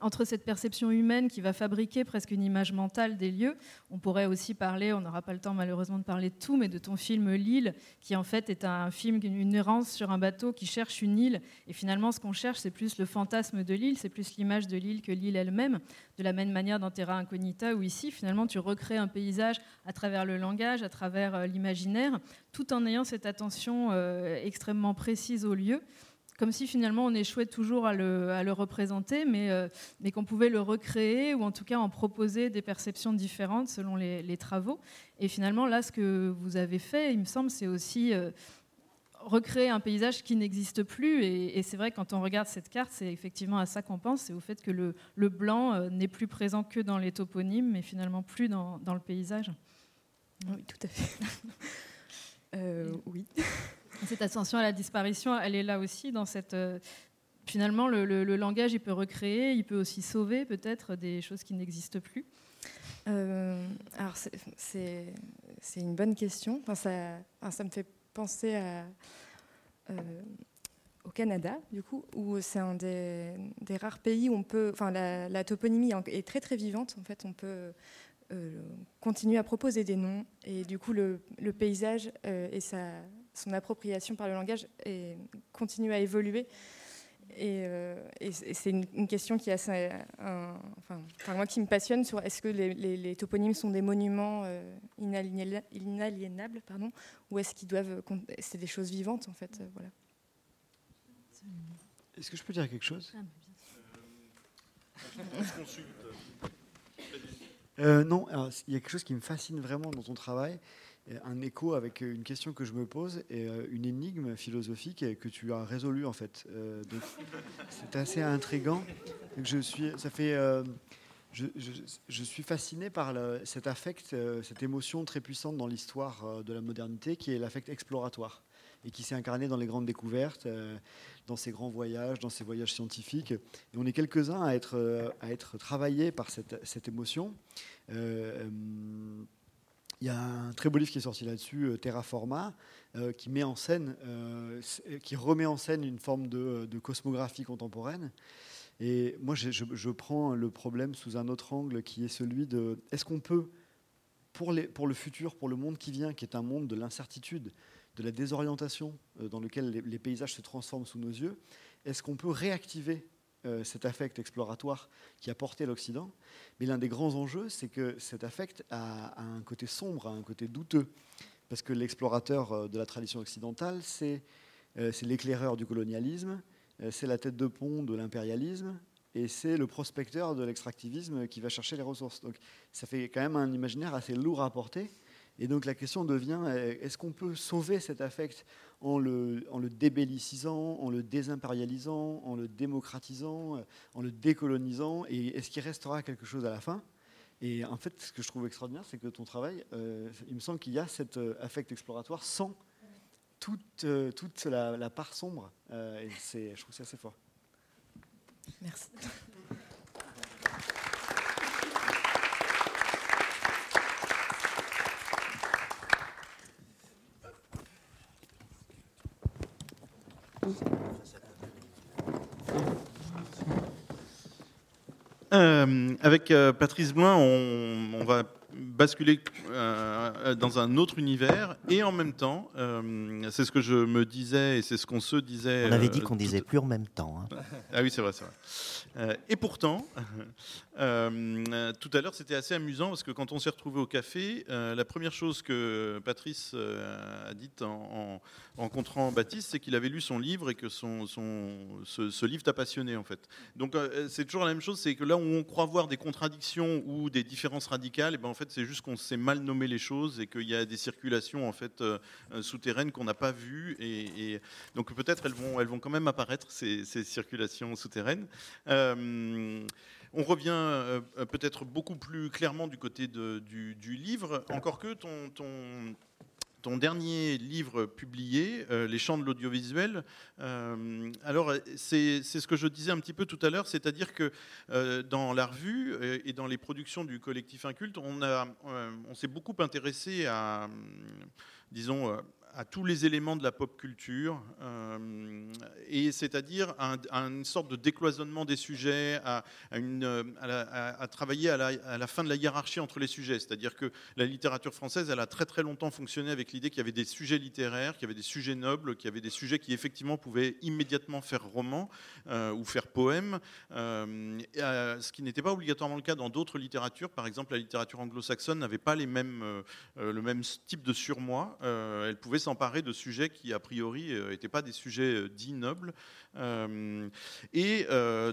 entre cette perception humaine qui va fabriquer presque une image mentale des lieux. On pourrait aussi parler, on n'aura pas le temps malheureusement de parler de tout, mais de ton film L'île, qui en fait est un film, une errance sur un bateau qui cherche une île. Et finalement, ce qu'on cherche, c'est plus le fantasme de l'île, c'est plus l'image de l'île que l'île elle-même. De la même manière dans Terra Incognita, où ici, finalement, tu recrées un paysage à travers le langage, à travers euh, l'imaginaire, tout en ayant cette attention euh, extrêmement précise au lieu comme si finalement on échouait toujours à le, représenter, euh, mais, qu'on pouvait le recréer ou en tout cas en proposer des perceptions différentes selon les, travaux. Et finalement, là, ce que vous avez fait, il me semble, c'est aussi, euh, recréer un paysage qui n'existe plus. Et, c'est vrai, quand on regarde cette carte, c'est effectivement à ça qu'on pense, c'est au fait que le, le blanc euh, n'est plus présent que dans les toponymes, mais finalement plus dans, dans le paysage. Oui, tout à fait. euh, oui. Cette ascension à la disparition, elle est là aussi dans cette. Euh, finalement, le, le, langage, il peut recréer, il peut aussi sauver peut-être des choses qui n'existent plus. Euh, alors, c'est une bonne question. Enfin, ça, ça me fait penser euh, au Canada, du coup, où c'est un des, rares pays où on peut, enfin, la, toponymie est très très vivante. En fait, on peut continuer à proposer des noms et du coup, le, paysage euh, et sa, son appropriation par le langage et, continue à évoluer. Et, c'est une, question qui est assez, enfin, moi qui me passionne sur est-ce que les, toponymes sont des monuments inaliénables, pardon, ou est-ce qu'ils doivent, c'est des choses vivantes en fait, voilà. Est-ce que je peux dire quelque chose? Ah, euh, Non, il y a quelque chose qui me fascine vraiment dans ton travail, un écho avec une question que je me pose et euh, une énigme philosophique que tu as résolue en fait. Euh, c'est assez intrigant. je suis, ça fait, je, suis fasciné par cet affect, cette émotion très puissante dans l'histoire de la modernité, qui est l'affect exploratoire et qui s'est incarné dans les grandes découvertes, euh, dans ces grands voyages, dans ces voyages scientifiques. Et on est quelques-uns à être, euh, à être travaillés par cette, cette émotion. Euh, il y a un très beau livre qui est sorti là-dessus, Terraforma, qui met en scène, qui remet en scène une forme de, cosmographie contemporaine. Et moi, je, prends le problème sous un autre angle, qui est celui de est-ce qu'on peut, pour, le futur, pour le monde qui vient, qui est un monde de l'incertitude, de la désorientation euh, dans lequel les, paysages se transforment sous nos yeux, est-ce qu'on peut réactiver euh, cet affect exploratoire qui a porté l'Occident Mais l'un des grands enjeux, c'est que cet affect a, un côté sombre, a un côté douteux, parce que l'explorateur euh, de la tradition occidentale, c'est l'éclaireur du colonialisme, c'est la tête de pont de l'impérialisme, et c'est le prospecteur de l'extractivisme qui va chercher les ressources. Donc ça fait quand même un imaginaire assez lourd à porter. Et donc la question devient, euh, est-ce qu'on peut sauver cet affect en le, en débellicisant, en le désimpérialisant, en le démocratisant, euh, en le décolonisant Et est-ce qu'il restera quelque chose à la fin? Et en fait, ce que je trouve extraordinaire, c'est que ton travail, euh, il me semble qu'il y a cet affect exploratoire sans toute, toute la, part sombre. et je trouve ça assez fort. Merci. Euh, avec euh, Patrice Bloin, on, on va basculer euh, dans un autre univers et en même temps, euh, c'est ce que je me disais et c'est ce qu'on se disait. On avait dit qu'on disait plus en même temps. Hein. ah oui, c'est vrai, c'est vrai. et pourtant, tout à l'heure, c'était assez amusant parce que quand on s'est retrouvé au café, la première chose que Patrice a dite en, rencontrant Baptiste, c'est qu'il avait lu son livre et que son, son ce, livre t'a passionné en fait. Donc c'est toujours la même chose, c'est que là où on croit voir des contradictions ou des différences radicales, et ben en fait c'est juste qu'on sait mal nommer les choses et qu'il y a des circulations en fait euh, euh, souterraines qu'on n'a pas vues et, donc peut-être elles vont elles vont quand même apparaître ces, circulations souterraines. Euh, on revient peut-être beaucoup plus clairement du côté du, livre, encore que ton ton dernier livre publié, euh, Les champs de l'audiovisuel. Euh, alors, c'est ce que je disais un petit peu tout à l'heure, c'est-à-dire que euh, dans la revue et dans les productions du collectif Inculte, on, on s'est beaucoup intéressé à, disons, à tous les éléments de la pop culture, euh, et c'est-à-dire à, une sorte de décloisonnement des sujets, à, une, à, travailler à la, fin de la hiérarchie entre les sujets. C'est-à-dire que la littérature française, elle a très très longtemps fonctionné avec l'idée qu'il y avait des sujets littéraires, qu'il y avait des sujets nobles, qu'il y avait des sujets qui effectivement pouvaient immédiatement faire roman euh, ou faire poème, euh, ce qui n'était pas obligatoirement le cas dans d'autres littératures. Par exemple, la littérature anglo-saxonne n'avait pas les mêmes, le même type de surmoi. elle pouvait s'emparer de sujets qui, a priori, n'étaient pas des sujets dits nobles. et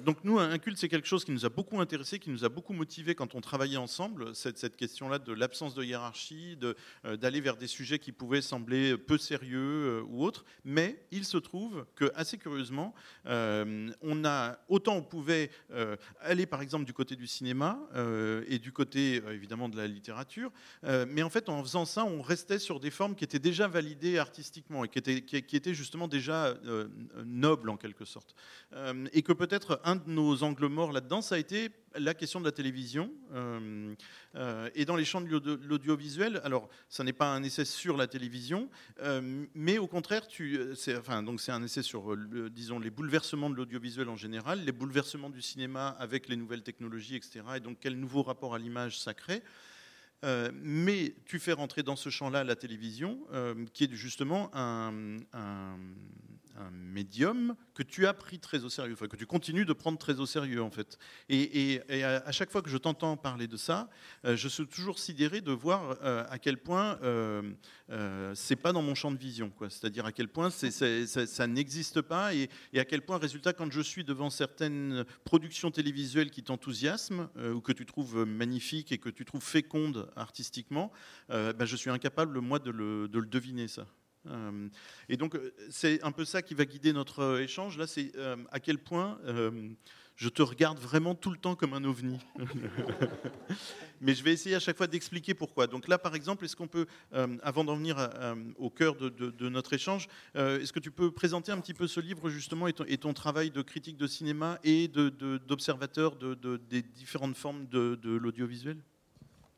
donc, nous, un culte, c'est quelque chose qui nous a beaucoup intéressé, qui nous a beaucoup motivé quand on travaillait ensemble, cette, cette question-là de l'absence de hiérarchie, d'aller vers des sujets qui pouvaient sembler peu sérieux ou autres. Mais il se trouve que, assez curieusement, on a autant on pouvait aller, par exemple, du côté du cinéma et du côté, évidemment, de la littérature, mais en fait, en faisant ça, on restait sur des formes qui étaient déjà validées artistiquement et qui étaient justement déjà euh, nobles en quelque sorte. Euh, et que peut-être un de nos angles morts là-dedans, ça a été la question de la télévision. Euh, et dans les champs de l'audiovisuel, alors ça n'est pas un essai sur la télévision, mais au contraire, c'est enfin, un essai sur, disons, les bouleversements de l'audiovisuel en général, les bouleversements du cinéma avec les nouvelles technologies, etc. Et donc quel nouveau rapport à l'image ça crée. Euh, mais tu fais rentrer dans ce champ-là la télévision, euh, qui est justement un, un médium que tu as pris très au sérieux, que tu continues de prendre très au sérieux en fait. Et, à, chaque fois que je t'entends parler de ça, euh, je suis toujours sidéré de voir euh, à quel point euh, c'est pas dans mon champ de vision. C'est-à-dire à quel point ça, n'existe pas et, à quel point, résultat, quand je suis devant certaines productions télévisuelles qui t'enthousiasment ou que tu trouves magnifiques et que tu trouves fécondes artistiquement, ben, je suis incapable moi de le, de le deviner ça. Euh, et donc, euh, c'est un peu ça qui va guider notre euh, échange. Là, c'est à quel point je te regarde vraiment tout le temps comme un ovni. Mais je vais essayer à chaque fois d'expliquer pourquoi. Donc là, par exemple, est-ce qu'on peut, avant d'en venir au cœur de, notre échange, est-ce que tu peux présenter un petit peu ce livre justement et ton, travail de critique de cinéma et d'observateur des différentes formes de, l'audiovisuel?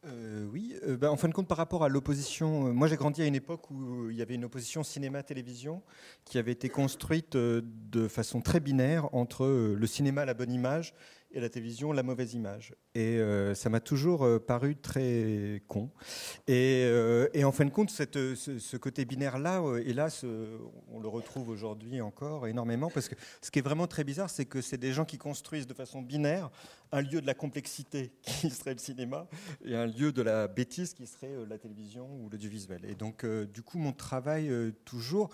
Euh, oui, euh, bah, en fin de compte, par rapport à l'opposition, euh, moi j'ai grandi à une époque où il y avait une opposition cinéma-télévision qui avait été construite de façon très binaire entre le cinéma, la bonne image, et la télévision la mauvaise image. Et euh, ça m'a toujours euh, paru très con. Et, euh, et, en fin de compte, cette, ce, côté binaire-là, hélas, on le retrouve aujourd'hui encore énormément, parce que ce qui est vraiment très bizarre, c'est que c'est des gens qui construisent de façon binaire un lieu de la complexité qui serait le cinéma et un lieu de la bêtise qui serait la télévision ou l'audiovisuel. Et donc, du coup, mon travail toujours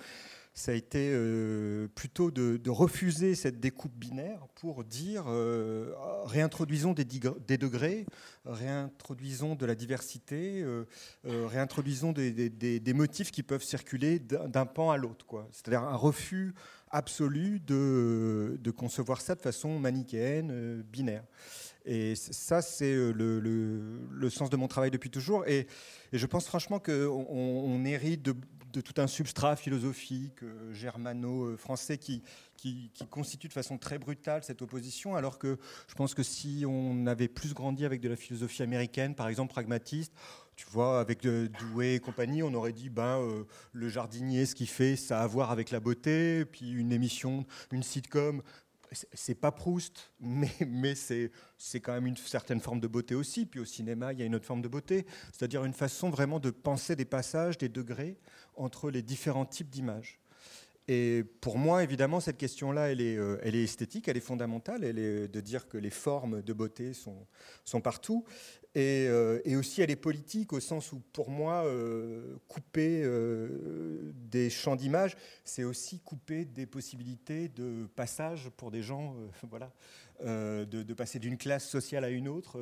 ça a été euh, plutôt de, refuser cette découpe binaire pour dire euh, réintroduisons des, degrés, réintroduisons de la diversité, euh, réintroduisons des, motifs qui peuvent circuler d'un pan à l'autre. C'est-à-dire un refus absolu de, concevoir ça de façon manichéenne, binaire. Et ça, c'est le, sens de mon travail depuis toujours. Et, je pense franchement qu'on on hérite de de tout un substrat philosophique euh, germano-français qui, qui, constitue de façon très brutale cette opposition, alors que je pense que si on avait plus grandi avec de la philosophie américaine, par exemple pragmatiste, tu vois, avec Douai et compagnie, on aurait dit, ben, euh, le jardinier, ce qu'il fait, ça a à voir avec la beauté, puis une émission, une sitcom, c'est pas Proust, mais, c'est quand même une certaine forme de beauté aussi. Puis au cinéma, il y a une autre forme de beauté, c'est-à-dire une façon vraiment de penser des passages, des degrés entre les différents types d'images. Et pour moi, évidemment, cette question-là, elle est, euh, esthétique, elle est fondamentale, elle est de dire que les formes de beauté sont partout. Et, euh, et, aussi, elle est politique au sens où, pour moi, euh, couper des champs d'image, c'est aussi couper des possibilités de passage pour des gens, voilà, de, passer d'une classe sociale à une autre.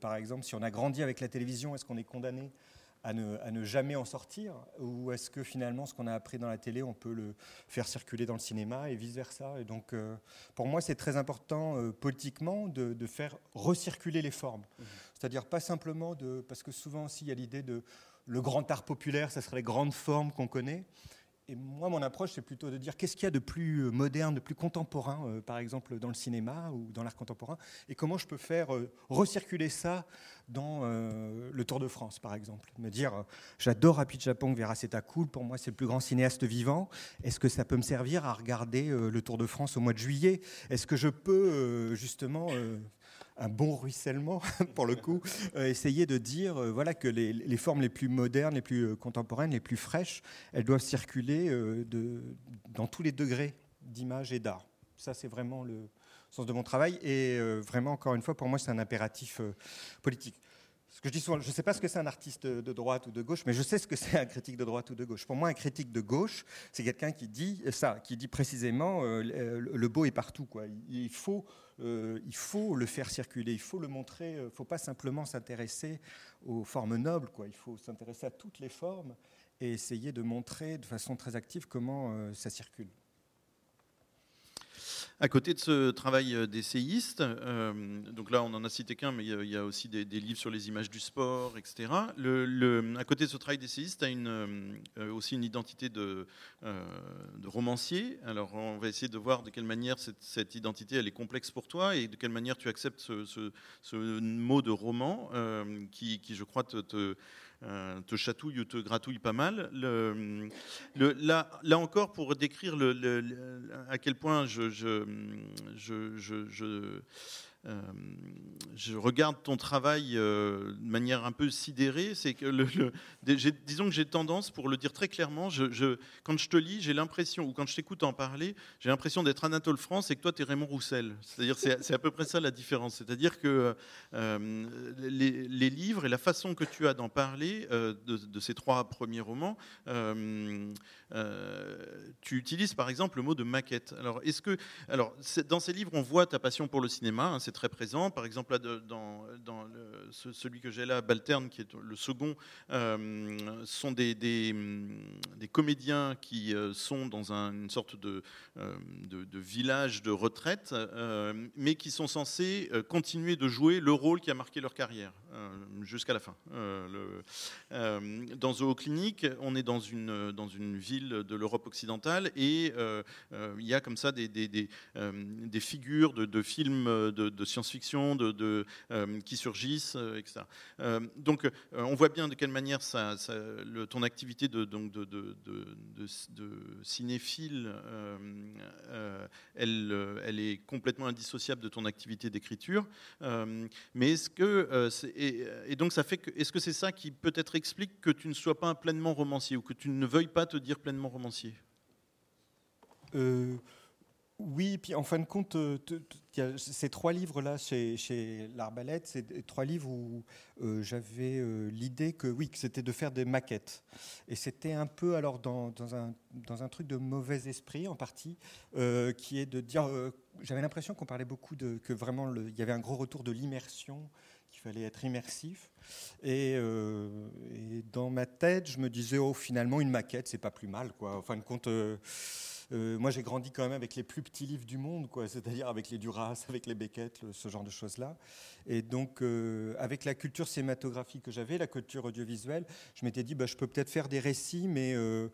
par exemple, si on a grandi avec la télévision, est-ce qu'on est condamné? À ne, jamais en sortir Ou est-ce que finalement ce qu'on a appris dans la télé, on peut le faire circuler dans le cinéma et vice-versa? Et donc euh, pour moi c'est très important euh, politiquement de, faire recirculer les formes. Mmh. C'est-à-dire pas simplement de... Parce que souvent aussi il y a l'idée de le grand art populaire, ça serait les grandes formes qu'on connaît. Et moi, mon approche, c'est plutôt de dire qu'est-ce qu'il y a de plus euh, moderne, de plus contemporain, euh, par exemple dans le cinéma ou dans l'art contemporain, et comment je peux faire euh, recirculer ça dans le Tour de France, par exemple? Me dire, j'adore Happy Japon, Vera cool, pour moi c'est le plus grand cinéaste vivant. Est-ce que ça peut me servir à regarder le Tour de France au mois de juillet? Est-ce que je peux justement un bon ruissellement, pour le coup, euh, essayer de dire euh, voilà, que les, formes les plus modernes, les plus euh, contemporaines, les plus fraîches, elles doivent circuler de, dans tous les degrés d'image et d'art. Ça, c'est vraiment le sens de mon travail. Et vraiment, encore une fois, pour moi, c'est un impératif politique. ce que je dis souvent, je ne sais pas ce que c'est un artiste de droite ou de gauche, mais je sais ce que c'est un critique de droite ou de gauche. Pour moi, un critique de gauche, c'est quelqu'un qui dit ça, qui dit précisément euh, le beau est partout. Il, faut, euh, il faut le faire circuler, il faut le montrer. Il ne faut pas simplement s'intéresser aux formes nobles. Quoi. Il faut s'intéresser à toutes les formes et essayer de montrer de façon très active comment euh, ça circule. À côté de ce travail euh, d'essayiste, euh, donc là on en a cité qu'un, mais il y, a aussi des, livres sur les images du sport, etc. À côté de ce travail d'essayiste, tu as euh, aussi une identité de, romancier. Alors on va essayer de voir de quelle manière cette, identité elle est complexe pour toi et de quelle manière tu acceptes ce, mot de roman qui, je crois, te, te chatouille ou te gratouille pas mal. Là, encore, pour décrire à quel point je, euh, je regarde ton travail euh, de manière un peu sidérée. C'est que le, disons que j'ai tendance, pour le dire très clairement, quand je te lis, j'ai l'impression, ou quand je t'écoute en parler, j'ai l'impression d'être Anatole France et que toi, tu es Raymond Roussel. C'est-à-dire, c'est à peu près ça la différence. C'est-à-dire que euh, les, livres et la façon que tu as d'en parler de, ces trois premiers romans, tu utilises par exemple le mot de maquette. Alors, est-ce que, alors, dans ces livres, on voit ta passion pour le cinéma. Hein, très présent. Par exemple, dans, dans celui que j'ai là, Balterne, qui est le second, euh, sont des, des, comédiens qui euh, sont dans une sorte de, euh, de, village de retraite, mais qui sont censés continuer de jouer le rôle qui a marqué leur carrière jusqu'à la fin. Le, dans Zooclinique, on est dans une, dans une ville de l'Europe occidentale et il y a comme ça des, des, figures de films de, de science-fiction de, euh, qui surgissent, euh, etc. Euh, donc, on voit bien de quelle manière ton activité de, cinéphile, elle est complètement indissociable de ton activité d'écriture. mais est-ce que et, donc ça fait que est-ce que c'est ça qui peut-être explique que tu ne sois pas pleinement romancier ou que tu ne veuilles pas te dire pleinement romancier? Oui, puis en fin de compte, euh, ces trois livres-là chez, l'Arbalète, c'est trois livres où euh, j'avais euh, l'idée que oui, que c'était de faire des maquettes. Et c'était un peu alors dans, un, dans, un, truc de mauvais esprit en partie, qui est de dire, j'avais l'impression qu'on parlait beaucoup de que vraiment il y avait un gros retour de l'immersion qu'il fallait être immersif. Et, dans ma tête, je me disais, oh, finalement, une maquette, c'est pas plus mal. Quoi. En fin de compte, moi, j'ai grandi quand même avec les plus petits livres du monde, quoi, c'est-à-dire avec les Duras, avec les Beckett, ce genre de choses-là. Et donc, euh, avec la culture cinématographique que j'avais, la culture audiovisuelle, je m'étais dit, bah, je peux peut-être faire des récits, mais euh,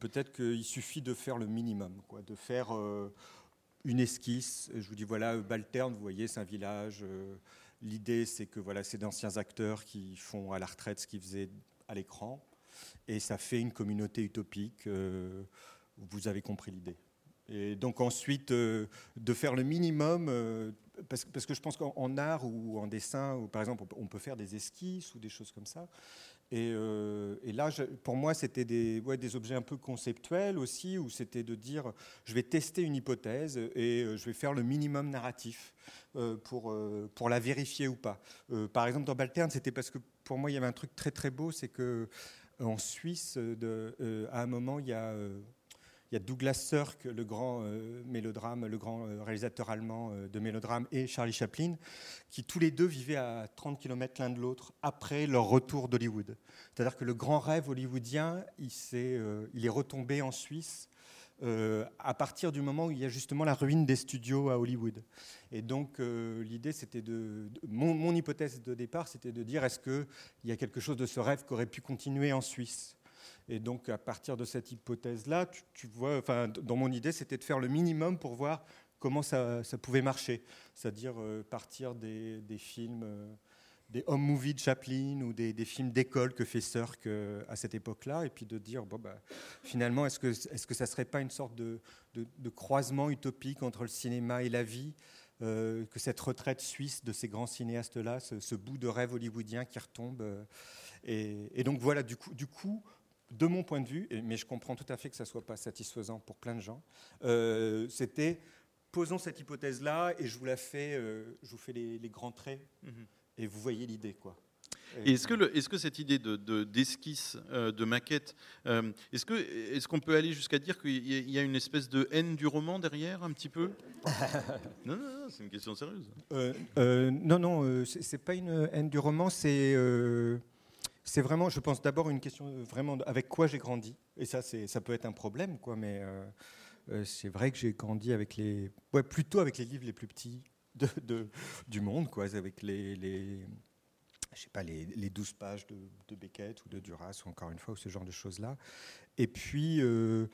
peut-être qu'il suffit de faire le minimum, quoi, de faire une esquisse. Je vous dis, voilà, Balterne, vous voyez, c'est un village. L'idée, c'est que voilà, c'est d'anciens acteurs qui font à la retraite ce qu'ils faisaient à l'écran. Et ça fait une communauté utopique vous avez compris l'idée. Et donc ensuite, euh, de faire le minimum, euh, parce, que je pense qu'en art ou en dessin, ou par exemple, on peut faire des esquisses ou des choses comme ça. Et, euh, là, pour moi, c'était des, objets un peu conceptuels aussi, où c'était de dire, je vais tester une hypothèse et je vais faire le minimum narratif pour, la vérifier ou pas. par exemple, dans Balterne, c'était parce que pour moi, il y avait un truc très très beau, c'est que en Suisse, à un moment, il y a il y a Douglas Sirk, le grand euh, mélodrame, le grand euh, réalisateur allemand euh, de mélodrame, et Charlie Chaplin, qui tous les deux vivaient à 30 km l'un de l'autre après leur retour d'Hollywood. C'est-à-dire que le grand rêve hollywoodien, il, est, retombé en Suisse à partir du moment où il y a justement la ruine des studios à Hollywood. Et donc l'idée, c'était de, mon, mon, hypothèse de départ, c'était de dire est-ce qu'il y a quelque chose de ce rêve qui aurait pu continuer en Suisse? Et donc, à partir de cette hypothèse-là, tu, vois, enfin, dans mon idée, c'était de faire le minimum pour voir comment ça, pouvait marcher. C'est-à-dire euh, partir des, films, euh, des home movies de Chaplin ou des, films d'école que fait Cirque euh, à cette époque-là, et puis de dire, bon, bah, finalement, est-ce que, est-ce que ça ne serait pas une sorte de, croisement utopique entre le cinéma et la vie que cette retraite suisse de ces grands cinéastes-là, ce, bout de rêve hollywoodien qui retombe. et, et, donc voilà, du coup, du coup de mon point de vue, mais je comprends tout à fait que ça ne soit pas satisfaisant pour plein de gens, euh, c'était posons cette hypothèse-là et je vous la fais, euh, je vous fais les, grands traits mhm. et vous voyez l'idée. quoi. Est-ce que, le- est-ce que cette idée de, de- d'esquisse, euh, de maquette, est-ce, qu'on peut aller jusqu'à dire qu'il y a- une espèce de haine du roman derrière, un petit peu? Non, non, non, c'est une question sérieuse. Non, non, c'est pas une haine du roman, c'est c'est vraiment, je pense d'abord une question de- vraiment avec quoi j'ai grandi. Et ça, ça peut être un problème, quoi. Mais euh, euh, c'est vrai que j'ai grandi avec les, ouais, plutôt avec les livres les plus petits de, du monde, quoi, avec les, les je sais pas, les, les 12 pages de, Beckett ou de Duras, ou encore une fois, ou ce genre de choses-là. Et puis, euh,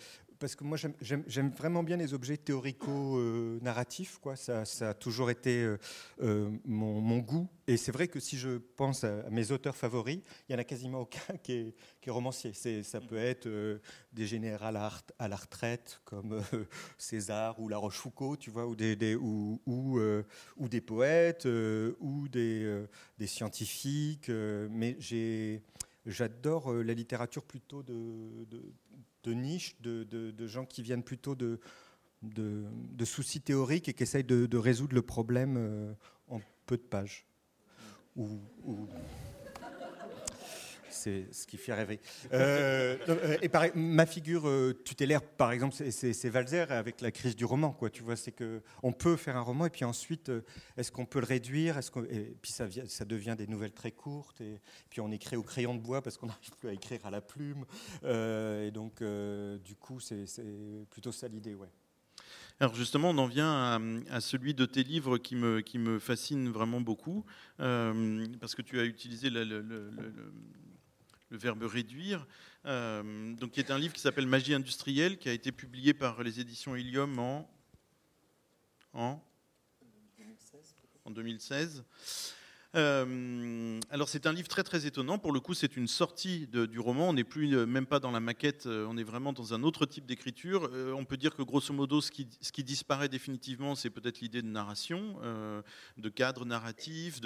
parce que moi, j'aime- vraiment bien les objets théorico-narratifs, quoi. Ça, a toujours été euh, euh, mon, goût. Et c'est vrai que si je pense à, mes auteurs favoris, il n'y en a quasiment aucun qui est, romancier. Ça peut être euh, des généraux à à la retraite, comme euh, César ou La Rochefoucauld, tu vois, ou des, euh, poètes, euh, ou des, euh, scientifiques. euh, mais J'adore euh, la littérature plutôt de, de niche, de, gens qui viennent plutôt de, soucis théoriques et qui essayent de, résoudre le problème euh, en peu de pages. C'est ce qui fait rêver. Euh, euh, et ma figure euh, tutélaire, par exemple, c'est- Valzer avec la crise du roman. Tu vois, c'est que on peut faire un roman et puis ensuite, est-ce qu'on peut le réduire? Et puis ça, vient- ça devient des nouvelles très courtes. Et puis on écrit au crayon de bois parce qu'on n'arrive plus à écrire à la plume. Et donc, du coup, c'est plutôt ça l'idée, ouais. Alors justement, on en vient à, celui de tes livres qui me, fascine vraiment beaucoup, parce que tu as utilisé le, le- le- le- verbe réduire, euh, donc qui est un livre qui s'appelle Magie industrielle, qui a été publié par les éditions en, en 2016. Euh, alors c'est un livre très très étonnant. Pour le coup, c'est une sortie du roman. On n'est plus euh, même pas dans la maquette. euh, On est vraiment dans un autre type d'écriture. On peut dire que grosso modo, ce qui, ce qui disparaît définitivement, c'est peut-être l'idée de narration, de cadre narratif,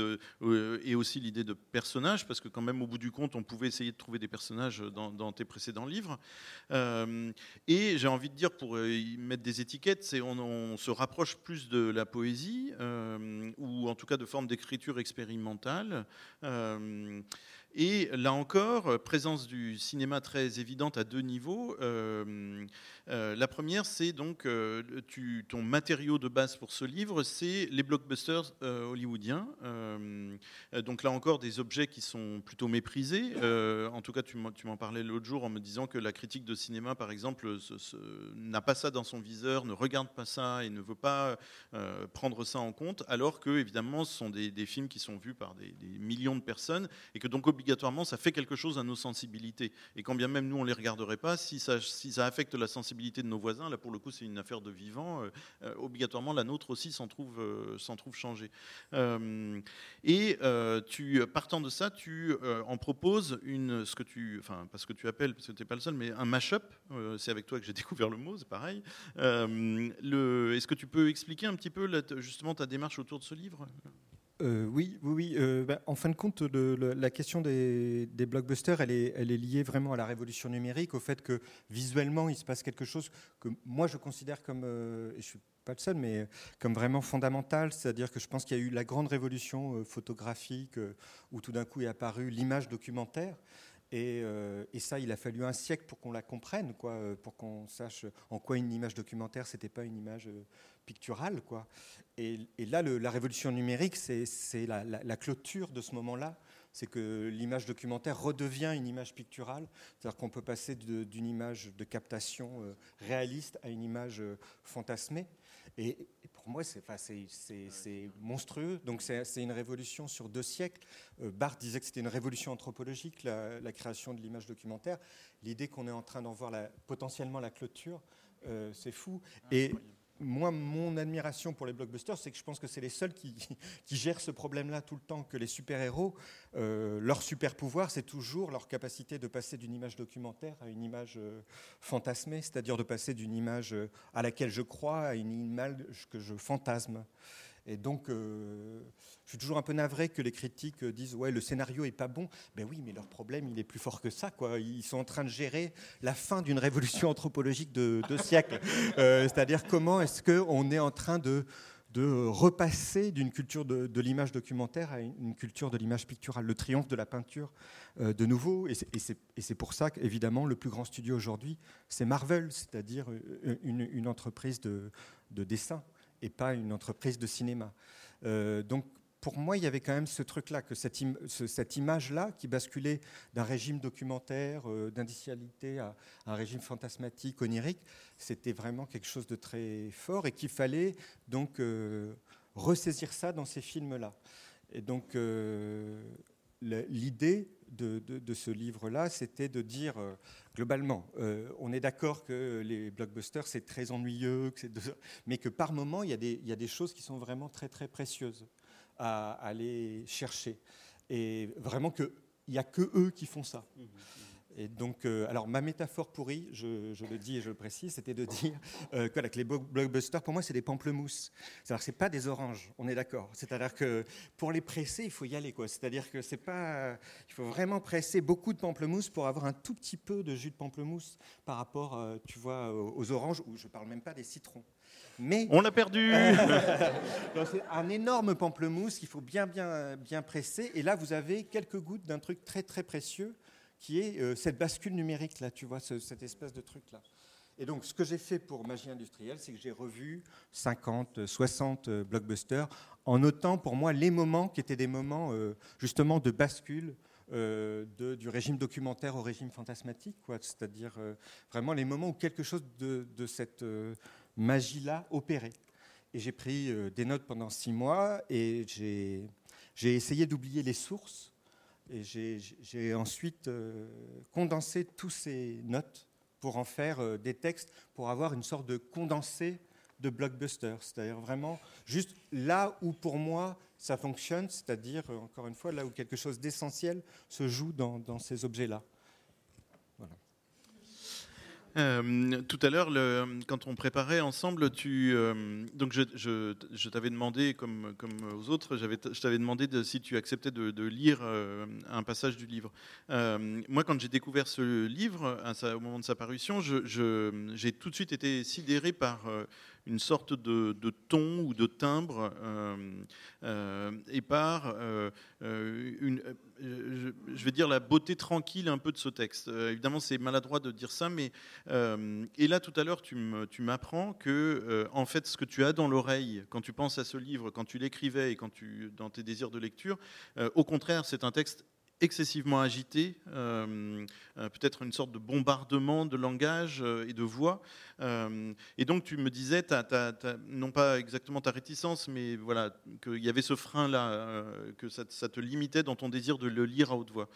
et aussi l'idée de personnage, parce que quand même, au bout du compte, on pouvait essayer de trouver des personnages dans, tes précédents livres. Et j'ai envie de dire, pour y mettre des étiquettes, c'est on, se rapproche plus de la poésie, ou en tout cas de formes d'écriture expérimentale. Euh, et là encore, euh, présence du cinéma très évidente à deux niveaux. Euh, euh, la première, c'est donc ton matériau de base pour ce livre, c'est les blockbusters hollywoodiens. Donc là encore, des objets qui sont plutôt méprisés. En tout cas, tu m'en parlais l'autre jour en me disant que la critique de cinéma, par exemple, n'a pas ça dans son viseur, ne regarde pas ça et ne veut pas prendre ça en compte, alors que évidemment, ce sont des, films qui sont vus par des, des millions de personnes et que donc ça fait quelque chose à nos sensibilités. Et quand bien même nous, on les regarderait pas, si ça, si ça affecte la sensibilité de nos voisins, là pour le coup, c'est une affaire de vivant. euh, euh, obligatoirement, la nôtre aussi s'en trouve, euh, trouve changée. Et tu, partant de ça, tu en proposes une, ce que tu, enfin, pas ce que tu appelles, parce que pas le seul, mais un mash-up. c'est avec toi que j'ai découvert le mot, c'est pareil. Est-ce que tu peux expliquer un petit peu justement ta démarche autour de ce livre? Euh, oui, oui, euh, bah, en fin de compte, la question des, blockbusters, elle est, liée vraiment à la révolution numérique, au fait que visuellement, il se passe quelque chose que moi je considère comme, euh, et je suis pas le seul, mais comme vraiment fondamental. C'est-à-dire que je pense qu'il y a eu la grande révolution euh, photographique euh, où tout d'un coup est apparue l'image documentaire. Et, euh, et ça, il a fallu un siècle pour qu'on la comprenne, quoi, euh, pour qu'on sache en quoi une image documentaire, c'était pas une image euh, picturale, quoi. Et, là, la révolution numérique, c'est la, clôture de ce moment-là. C'est que l'image documentaire redevient une image picturale. C'est-à-dire qu'on peut passer d'une image de captation réaliste à une image fantasmée. Pour moi, c'est enfin, monstrueux. Donc c'est c'est une révolution sur deux siècles. Euh, Barthes disait que c'était une révolution anthropologique, la, la création de l'image documentaire. L'idée qu'on est en train d'en voir la- potentiellement la clôture, euh, c'est fou. Et moi, mon admiration pour les blockbusters, c'est que je pense que c'est les seuls qui, gèrent ce problème-là tout le temps, que les super-héros, euh, leur super-pouvoir, c'est toujours leur capacité de passer d'une image documentaire à une image euh, fantasmée, c'est-à-dire de passer d'une image euh, à laquelle je crois à une image que je fantasme. Et donc, euh, je suis toujours un peu navré que les critiques euh, disent ouais le scénario est pas bon. Ben oui, mais leur problème il est plus fort que ça quoi. Ils sont en train de gérer la fin d'une révolution anthropologique de deux siècles. Euh, C'est-à-dire comment est-ce que on est en train de de repasser d'une culture de, l'image documentaire à une, culture de l'image picturale, le triomphe de la peinture de nouveau. Et c'est pour ça qu'évidemment, le plus grand studio aujourd'hui, c'est Marvel, c'est-à-dire euh, une, entreprise de, dessin et pas une entreprise de cinéma. Euh, donc, pour moi, il y avait quand même ce truc-là, que cette, cette image-là, qui basculait d'un régime documentaire, d'indicialité à un régime fantasmatique, onirique, c'était vraiment quelque chose de très fort et qu'il fallait donc ressaisir ça dans ces films-là. Et donc, l'idée de, ce livre-là, c'était de dire, euh, globalement, euh, on est d'accord que les blockbusters, c'est très ennuyeux, mais que par moment, il y, a des, il y, a des, choses qui sont vraiment très, très précieuses à, aller chercher. Et vraiment qu'il n'y a que eux qui font ça. Mmh, mmh. Et donc, euh, alors ma métaphore pourrie, je, le dis et je le précise, c'était de dire euh, que les blockbusters, pour moi, c'est des pamplemousses. C'est-à-dire que c'est pas des oranges, on est d'accord. C'est-à-dire que pour les presser, il faut y aller, quoi. C'est-à-dire que c'est pas, il faut vraiment presser beaucoup de pamplemousse pour avoir un tout petit peu de jus de pamplemousse par rapport, euh, tu vois, aux oranges, ou je parle même pas des citrons. Mais on l'a perdu. c'est un énorme pamplemousse qu'il faut bien, bien, bien presser. Et là, vous avez quelques gouttes d'un truc très, très précieux qui est euh, cette bascule numérique, là, tu vois, cette espèce de truc-là. Et donc, ce que j'ai fait pour Magie industrielle, c'est que j'ai revu 50, 60 euh, blockbusters en notant pour moi les moments qui étaient des moments euh, justement de bascule du régime documentaire au régime fantasmatique, c'est-à-dire vraiment les moments où quelque chose de cette magie-là opérait. Et j'ai pris des notes pendant six mois et j'ai essayé d'oublier les sources et j'ai ensuite euh, condensé tous ces notes pour en faire euh, des textes, pour avoir une sorte de condensé de blockbuster. C'est-à-dire vraiment juste là où pour moi ça fonctionne, c'est-à-dire euh, encore une fois là où quelque chose d'essentiel se joue dans ces objets-là. Euh, tout à l'heure, quand on préparait ensemble, euh, donc je, t'avais demandé, comme, aux autres, je t'avais demandé de, si tu acceptais de, lire euh, un passage du livre. moi, quand j'ai découvert ce livre, au moment de sa parution, j'ai tout de suite été sidéré par une sorte de, ton ou de timbre euh, euh, et par euh, je, vais dire la beauté tranquille un peu de ce texte. évidemment, c'est maladroit de dire ça, mais et là tout à l'heure, tu m'apprends que en fait, ce que tu as dans l'oreille quand tu penses à ce livre, quand tu l'écrivais et quand tu dans tes désirs de lecture, au contraire, c'est un texte excessivement agité, peut-être une sorte de bombardement de langage et de voix. Et donc tu me disais, non pas exactement ta réticence, mais voilà, qu'il y avait ce frein-là, que ça, te limitait dans ton désir de le lire à haute voix.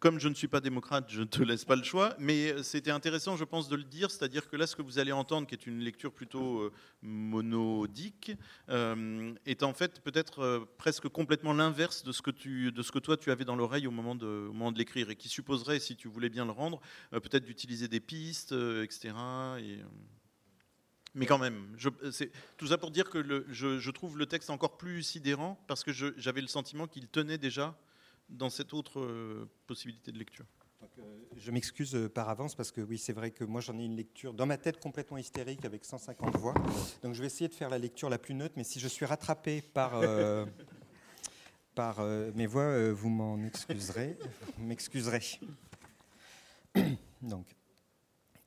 comme je ne suis pas démocrate, je ne te laisse pas le choix, mais c'était intéressant, je pense, de le dire, c'est-à-dire que là, ce que vous allez entendre, qui est une lecture plutôt monodique, est en fait peut-être presque complètement l'inverse de, ce que de ce que toi tu avais dans l'oreille au moment de, moment de l'écrire et qui supposerait, si tu voulais bien le rendre, euh, peut-être d'utiliser des pistes, euh, Et, euh, mais quand même, tout ça pour dire que le, je, trouve le texte encore plus sidérant parce que j'avais le sentiment qu'il tenait déjà dans cette autre possibilité de lecture. je m'excuse par avance parce que oui, c'est vrai que moi j'en ai une lecture dans ma tête complètement hystérique avec 150 voix. Donc je vais essayer de faire la lecture la plus neutre, mais si je suis rattrapé par par euh, mes voix, euh, vous m'en excuserez. m'excuserez. Donc,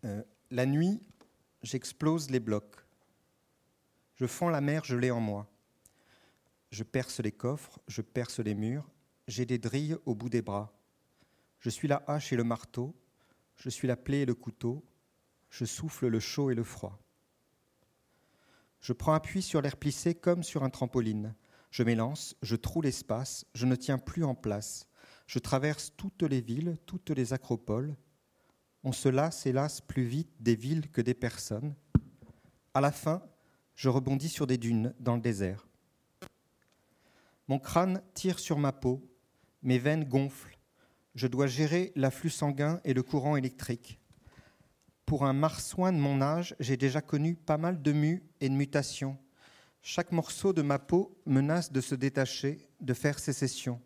euh, la nuit, j'explose les blocs. Je fonds la mer, l'ai en moi. Je perce les coffres, je perce les murs. J'ai des drilles au bout des bras. Je suis la hache et le marteau. Je suis la plaie et le couteau. Je souffle le chaud et le froid. Je prends appui sur l'air plissé comme sur un trampoline. Je m'élance, je troue l'espace, je ne tiens plus en place. Je traverse toutes les villes, toutes les acropoles. On se lasse, hélas, plus vite des villes que des personnes. À la fin, je rebondis sur des dunes dans le désert. Mon crâne tire sur ma peau, mes veines gonflent. Je dois gérer l'afflux sanguin et le courant électrique. Pour un marsouin de mon âge, j'ai déjà connu pas mal de mues et de mutations. Chaque morceau de ma peau menace de se détacher, de faire sécession.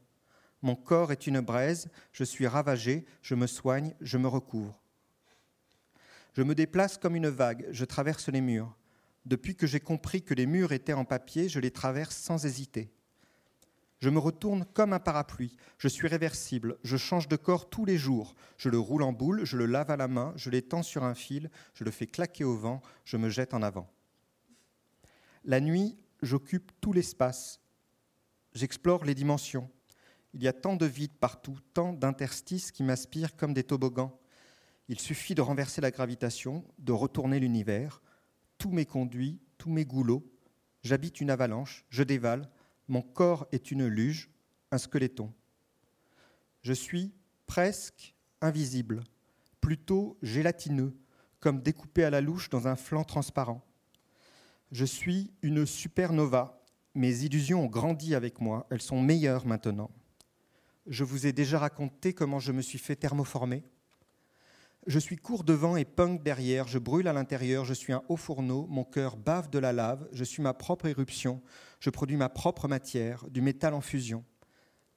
Mon corps est une braise, je suis ravagé, je me soigne, je me recouvre. Je me déplace comme une vague, je traverse les murs. Depuis que j'ai compris que les murs étaient en papier, je les traverse sans hésiter. Je me retourne comme un parapluie. Je suis réversible. Je change de corps tous les jours. Je le roule en boule, je le lave à la main, je l'étends sur un fil, je le fais claquer au vent, je me jette en avant. La nuit, j'occupe tout l'espace. J'explore les dimensions. Il y a tant de vide partout, tant d'interstices qui m'aspirent comme des toboggans. Il suffit de renverser la gravitation, de retourner l'univers. Tout m'est conduit, tout m'est goulot. J'habite une avalanche, je dévale. Mon corps est une luge, un squeletton. Je suis presque invisible, plutôt gélatineux, comme découpé à la louche dans un flanc transparent. Je suis une supernova. Mes illusions ont grandi avec moi, elles sont meilleures maintenant. Je vous ai déjà raconté comment je me suis fait thermoformer. Je suis court devant et punk derrière, je brûle à l'intérieur, je suis un haut fourneau, mon cœur bave de la lave, je suis ma propre éruption, je produis ma propre matière, du métal en fusion.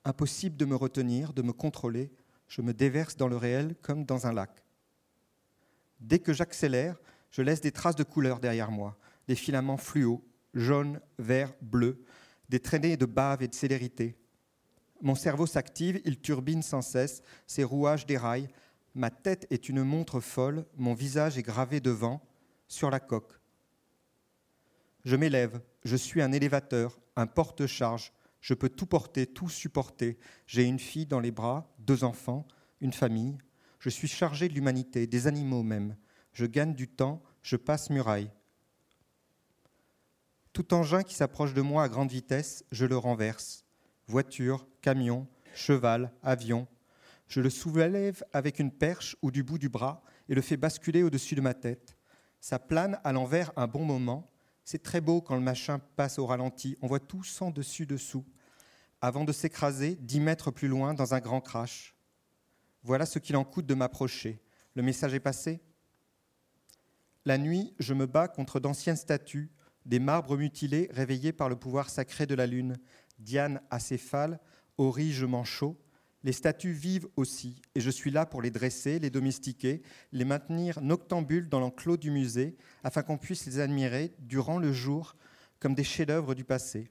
Impossible de me retenir, de me contrôler, je me déverse dans le réel comme dans un lac. Dès que j'accélère, je laisse des traces de couleur derrière moi, des filaments fluo, jaune, vert, bleu, des traînées de bave et de célérité. Mon cerveau s'active, il turbine sans cesse, ses rouages déraillent, ma tête est une montre folle, mon visage est gravé devant, sur la coque. Je m'élève, je suis un élévateur, un porte-charge, je peux tout porter, tout supporter. J'ai une fille dans les bras, deux enfants, une famille. Je suis chargé de l'humanité, des animaux même. Je gagne du temps, je passe muraille. Tout engin qui s'approche de moi à grande vitesse, je le renverse. Voiture, camion, cheval, avion. Je le soulève avec une perche ou du bout du bras et le fais basculer au-dessus de ma tête. Ça plane à l'envers un bon moment. C'est très beau quand le machin passe au ralenti. On voit tout sans dessus-dessous. Avant de s'écraser dix mètres plus loin dans un grand crash. Voilà ce qu'il en coûte de m'approcher. Le message est passé? La nuit, je me bats contre d'anciennes statues, des marbres mutilés réveillés par le pouvoir sacré de la lune. Diane acéphale, orige manchot. Les statues vivent aussi, et je suis là pour les dresser, les domestiquer, les maintenir noctambules dans l'enclos du musée, afin qu'on puisse les admirer durant le jour comme des chefs-d'œuvre du passé.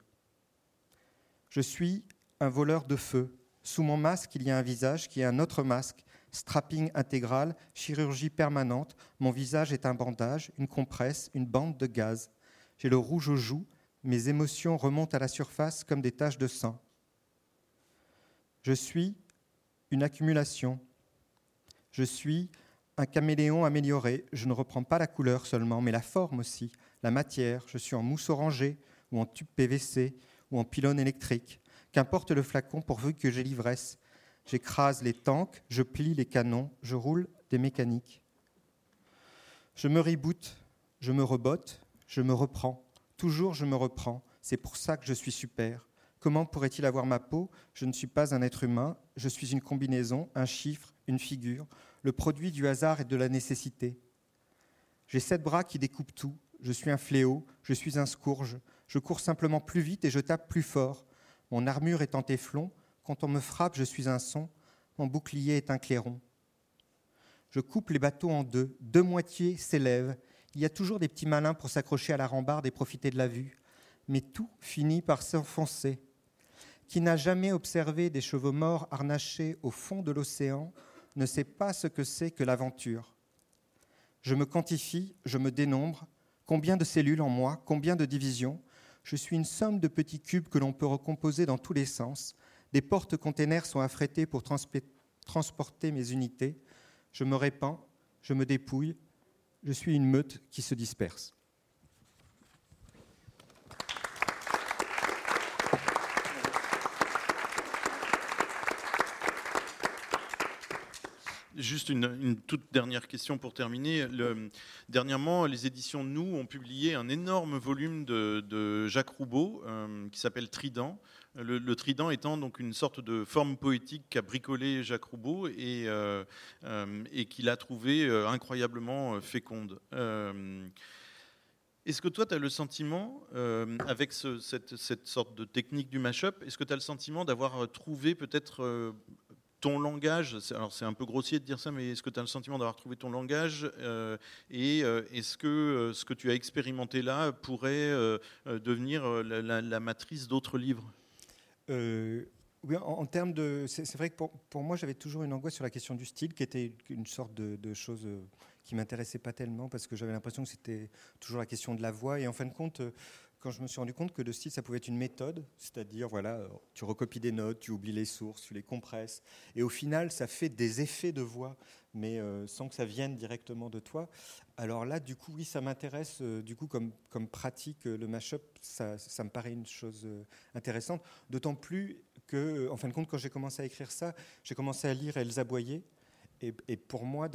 Je suis un voleur de feu. Sous mon masque, il y a un visage qui est un autre masque, strapping intégral, chirurgie permanente. Mon visage est un bandage, une compresse, une bande de gaz. J'ai le rouge aux joues, mes émotions remontent à la surface comme des taches de sang. Je suis une accumulation. Je suis un caméléon amélioré. Je ne reprends pas la couleur seulement, mais la forme aussi, la matière. Je suis en mousse orangée ou en tube PVC ou en pylône électrique. Qu'importe le flacon pourvu que j'ai l'ivresse. J'écrase les tanks, je plie les canons, je roule des mécaniques. Je me reboot, je me rebotte, je me reprends. Toujours je me reprends. C'est pour ça que je suis super. Comment pourrait-il avoir ma peau? Je ne suis pas un être humain, je suis une combinaison, un chiffre, une figure, le produit du hasard et de la nécessité. J'ai sept bras qui découpent tout, je suis un fléau, je suis un scourge, je cours simplement plus vite et je tape plus fort. Mon armure est en téflon, quand on me frappe, je suis un son, mon bouclier est un clairon. Je coupe les bateaux en deux, deux moitiés s'élèvent, il y a toujours des petits malins pour s'accrocher à la rambarde et profiter de la vue, mais tout finit par s'enfoncer qui n'a jamais observé des chevaux morts harnachés au fond de l'océan ne sait pas ce que c'est que l'aventure. Je me quantifie, je me dénombre. Combien de cellules en moi Combien de divisions? Je suis une somme de petits cubes que l'on peut recomposer dans tous les sens. Des portes-containers sont affrétés pour transporter mes unités. Je me répands, je me dépouille. Je suis une meute qui se disperse. Juste une, toute dernière question pour terminer. dernièrement, les éditions Nous ont publié un énorme volume de, Jacques Roubaud euh, qui s'appelle Trident. Le, trident étant donc une sorte de forme poétique qu'a bricolé Jacques Roubaud et, euh, euh, qu'il a trouvé incroyablement féconde. Est-ce que toi, tu as le sentiment, avec cette, cette, sorte de technique du mash-up, est-ce que tu as le sentiment d'avoir trouvé peut-être ton langage, alors c'est un peu grossier de dire ça, mais est-ce que tu as le sentiment d'avoir trouvé ton langage Et est-ce que ce que tu as expérimenté là pourrait devenir la, matrice d'autres livres? Oui, en, termes de. C'est vrai que pour, moi, j'avais toujours une angoisse sur la question du style, qui était une sorte de, de chose qui m'intéressait pas tellement, parce que j'avais l'impression que c'était toujours la question de la voix. Et en fin de compte, quand je me suis rendu compte que le style, ça pouvait être une méthode, c'est-à-dire, voilà, tu recopies des notes, tu oublies les sources, tu les compresses, et au final, ça fait des effets de voix, mais euh, sans que ça vienne directement de toi. Alors là, du coup, oui, ça m'intéresse, euh, du coup, comme, comme pratique, euh, le mashup, ça, ça me paraît une chose intéressante, d'autant plus que, en fin de compte, quand j'ai commencé à écrire ça, j'ai commencé à lire Elsa Boyer, et, et pour moi,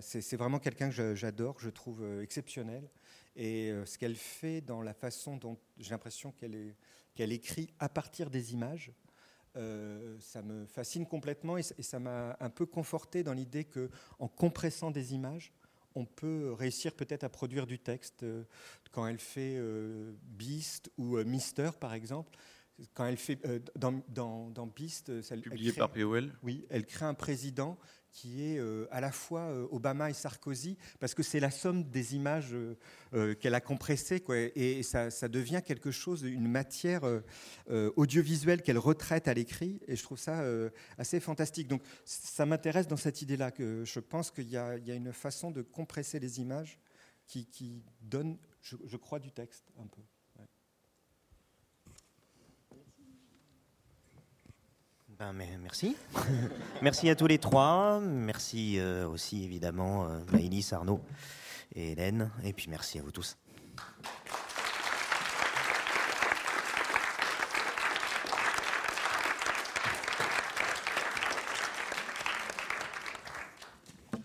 c'est vraiment quelqu'un que j'adore, je trouve exceptionnel. Et euh, ce qu'elle fait dans la façon dont j'ai l'impression qu'elle écrit à partir des images, euh, ça me fascine complètement et, ça m'a un peu conforté dans l'idée que en compressant des images, on peut réussir peut-être à produire du texte. Euh, quand elle fait Beast ou Mister, par exemple, quand elle fait dans, dans, dans, Beast, publié par POL, oui, elle crée un président qui est euh, à la fois euh, Obama et Sarkozy, parce que c'est la somme des images euh, qu'elle a compressées, quoi, et, ça, devient quelque chose, une matière audiovisuelle qu'elle retraite à l'écrit, et je trouve ça assez fantastique. Donc ça m'intéresse dans cette idée-là, que je pense qu'il y, a une façon de compresser les images qui, donne, je, crois, du texte un peu. Ben, merci. merci à tous les trois. Merci euh, aussi évidemment euh, Maïlis, Arnaud et Hélène. Et puis merci à vous tous.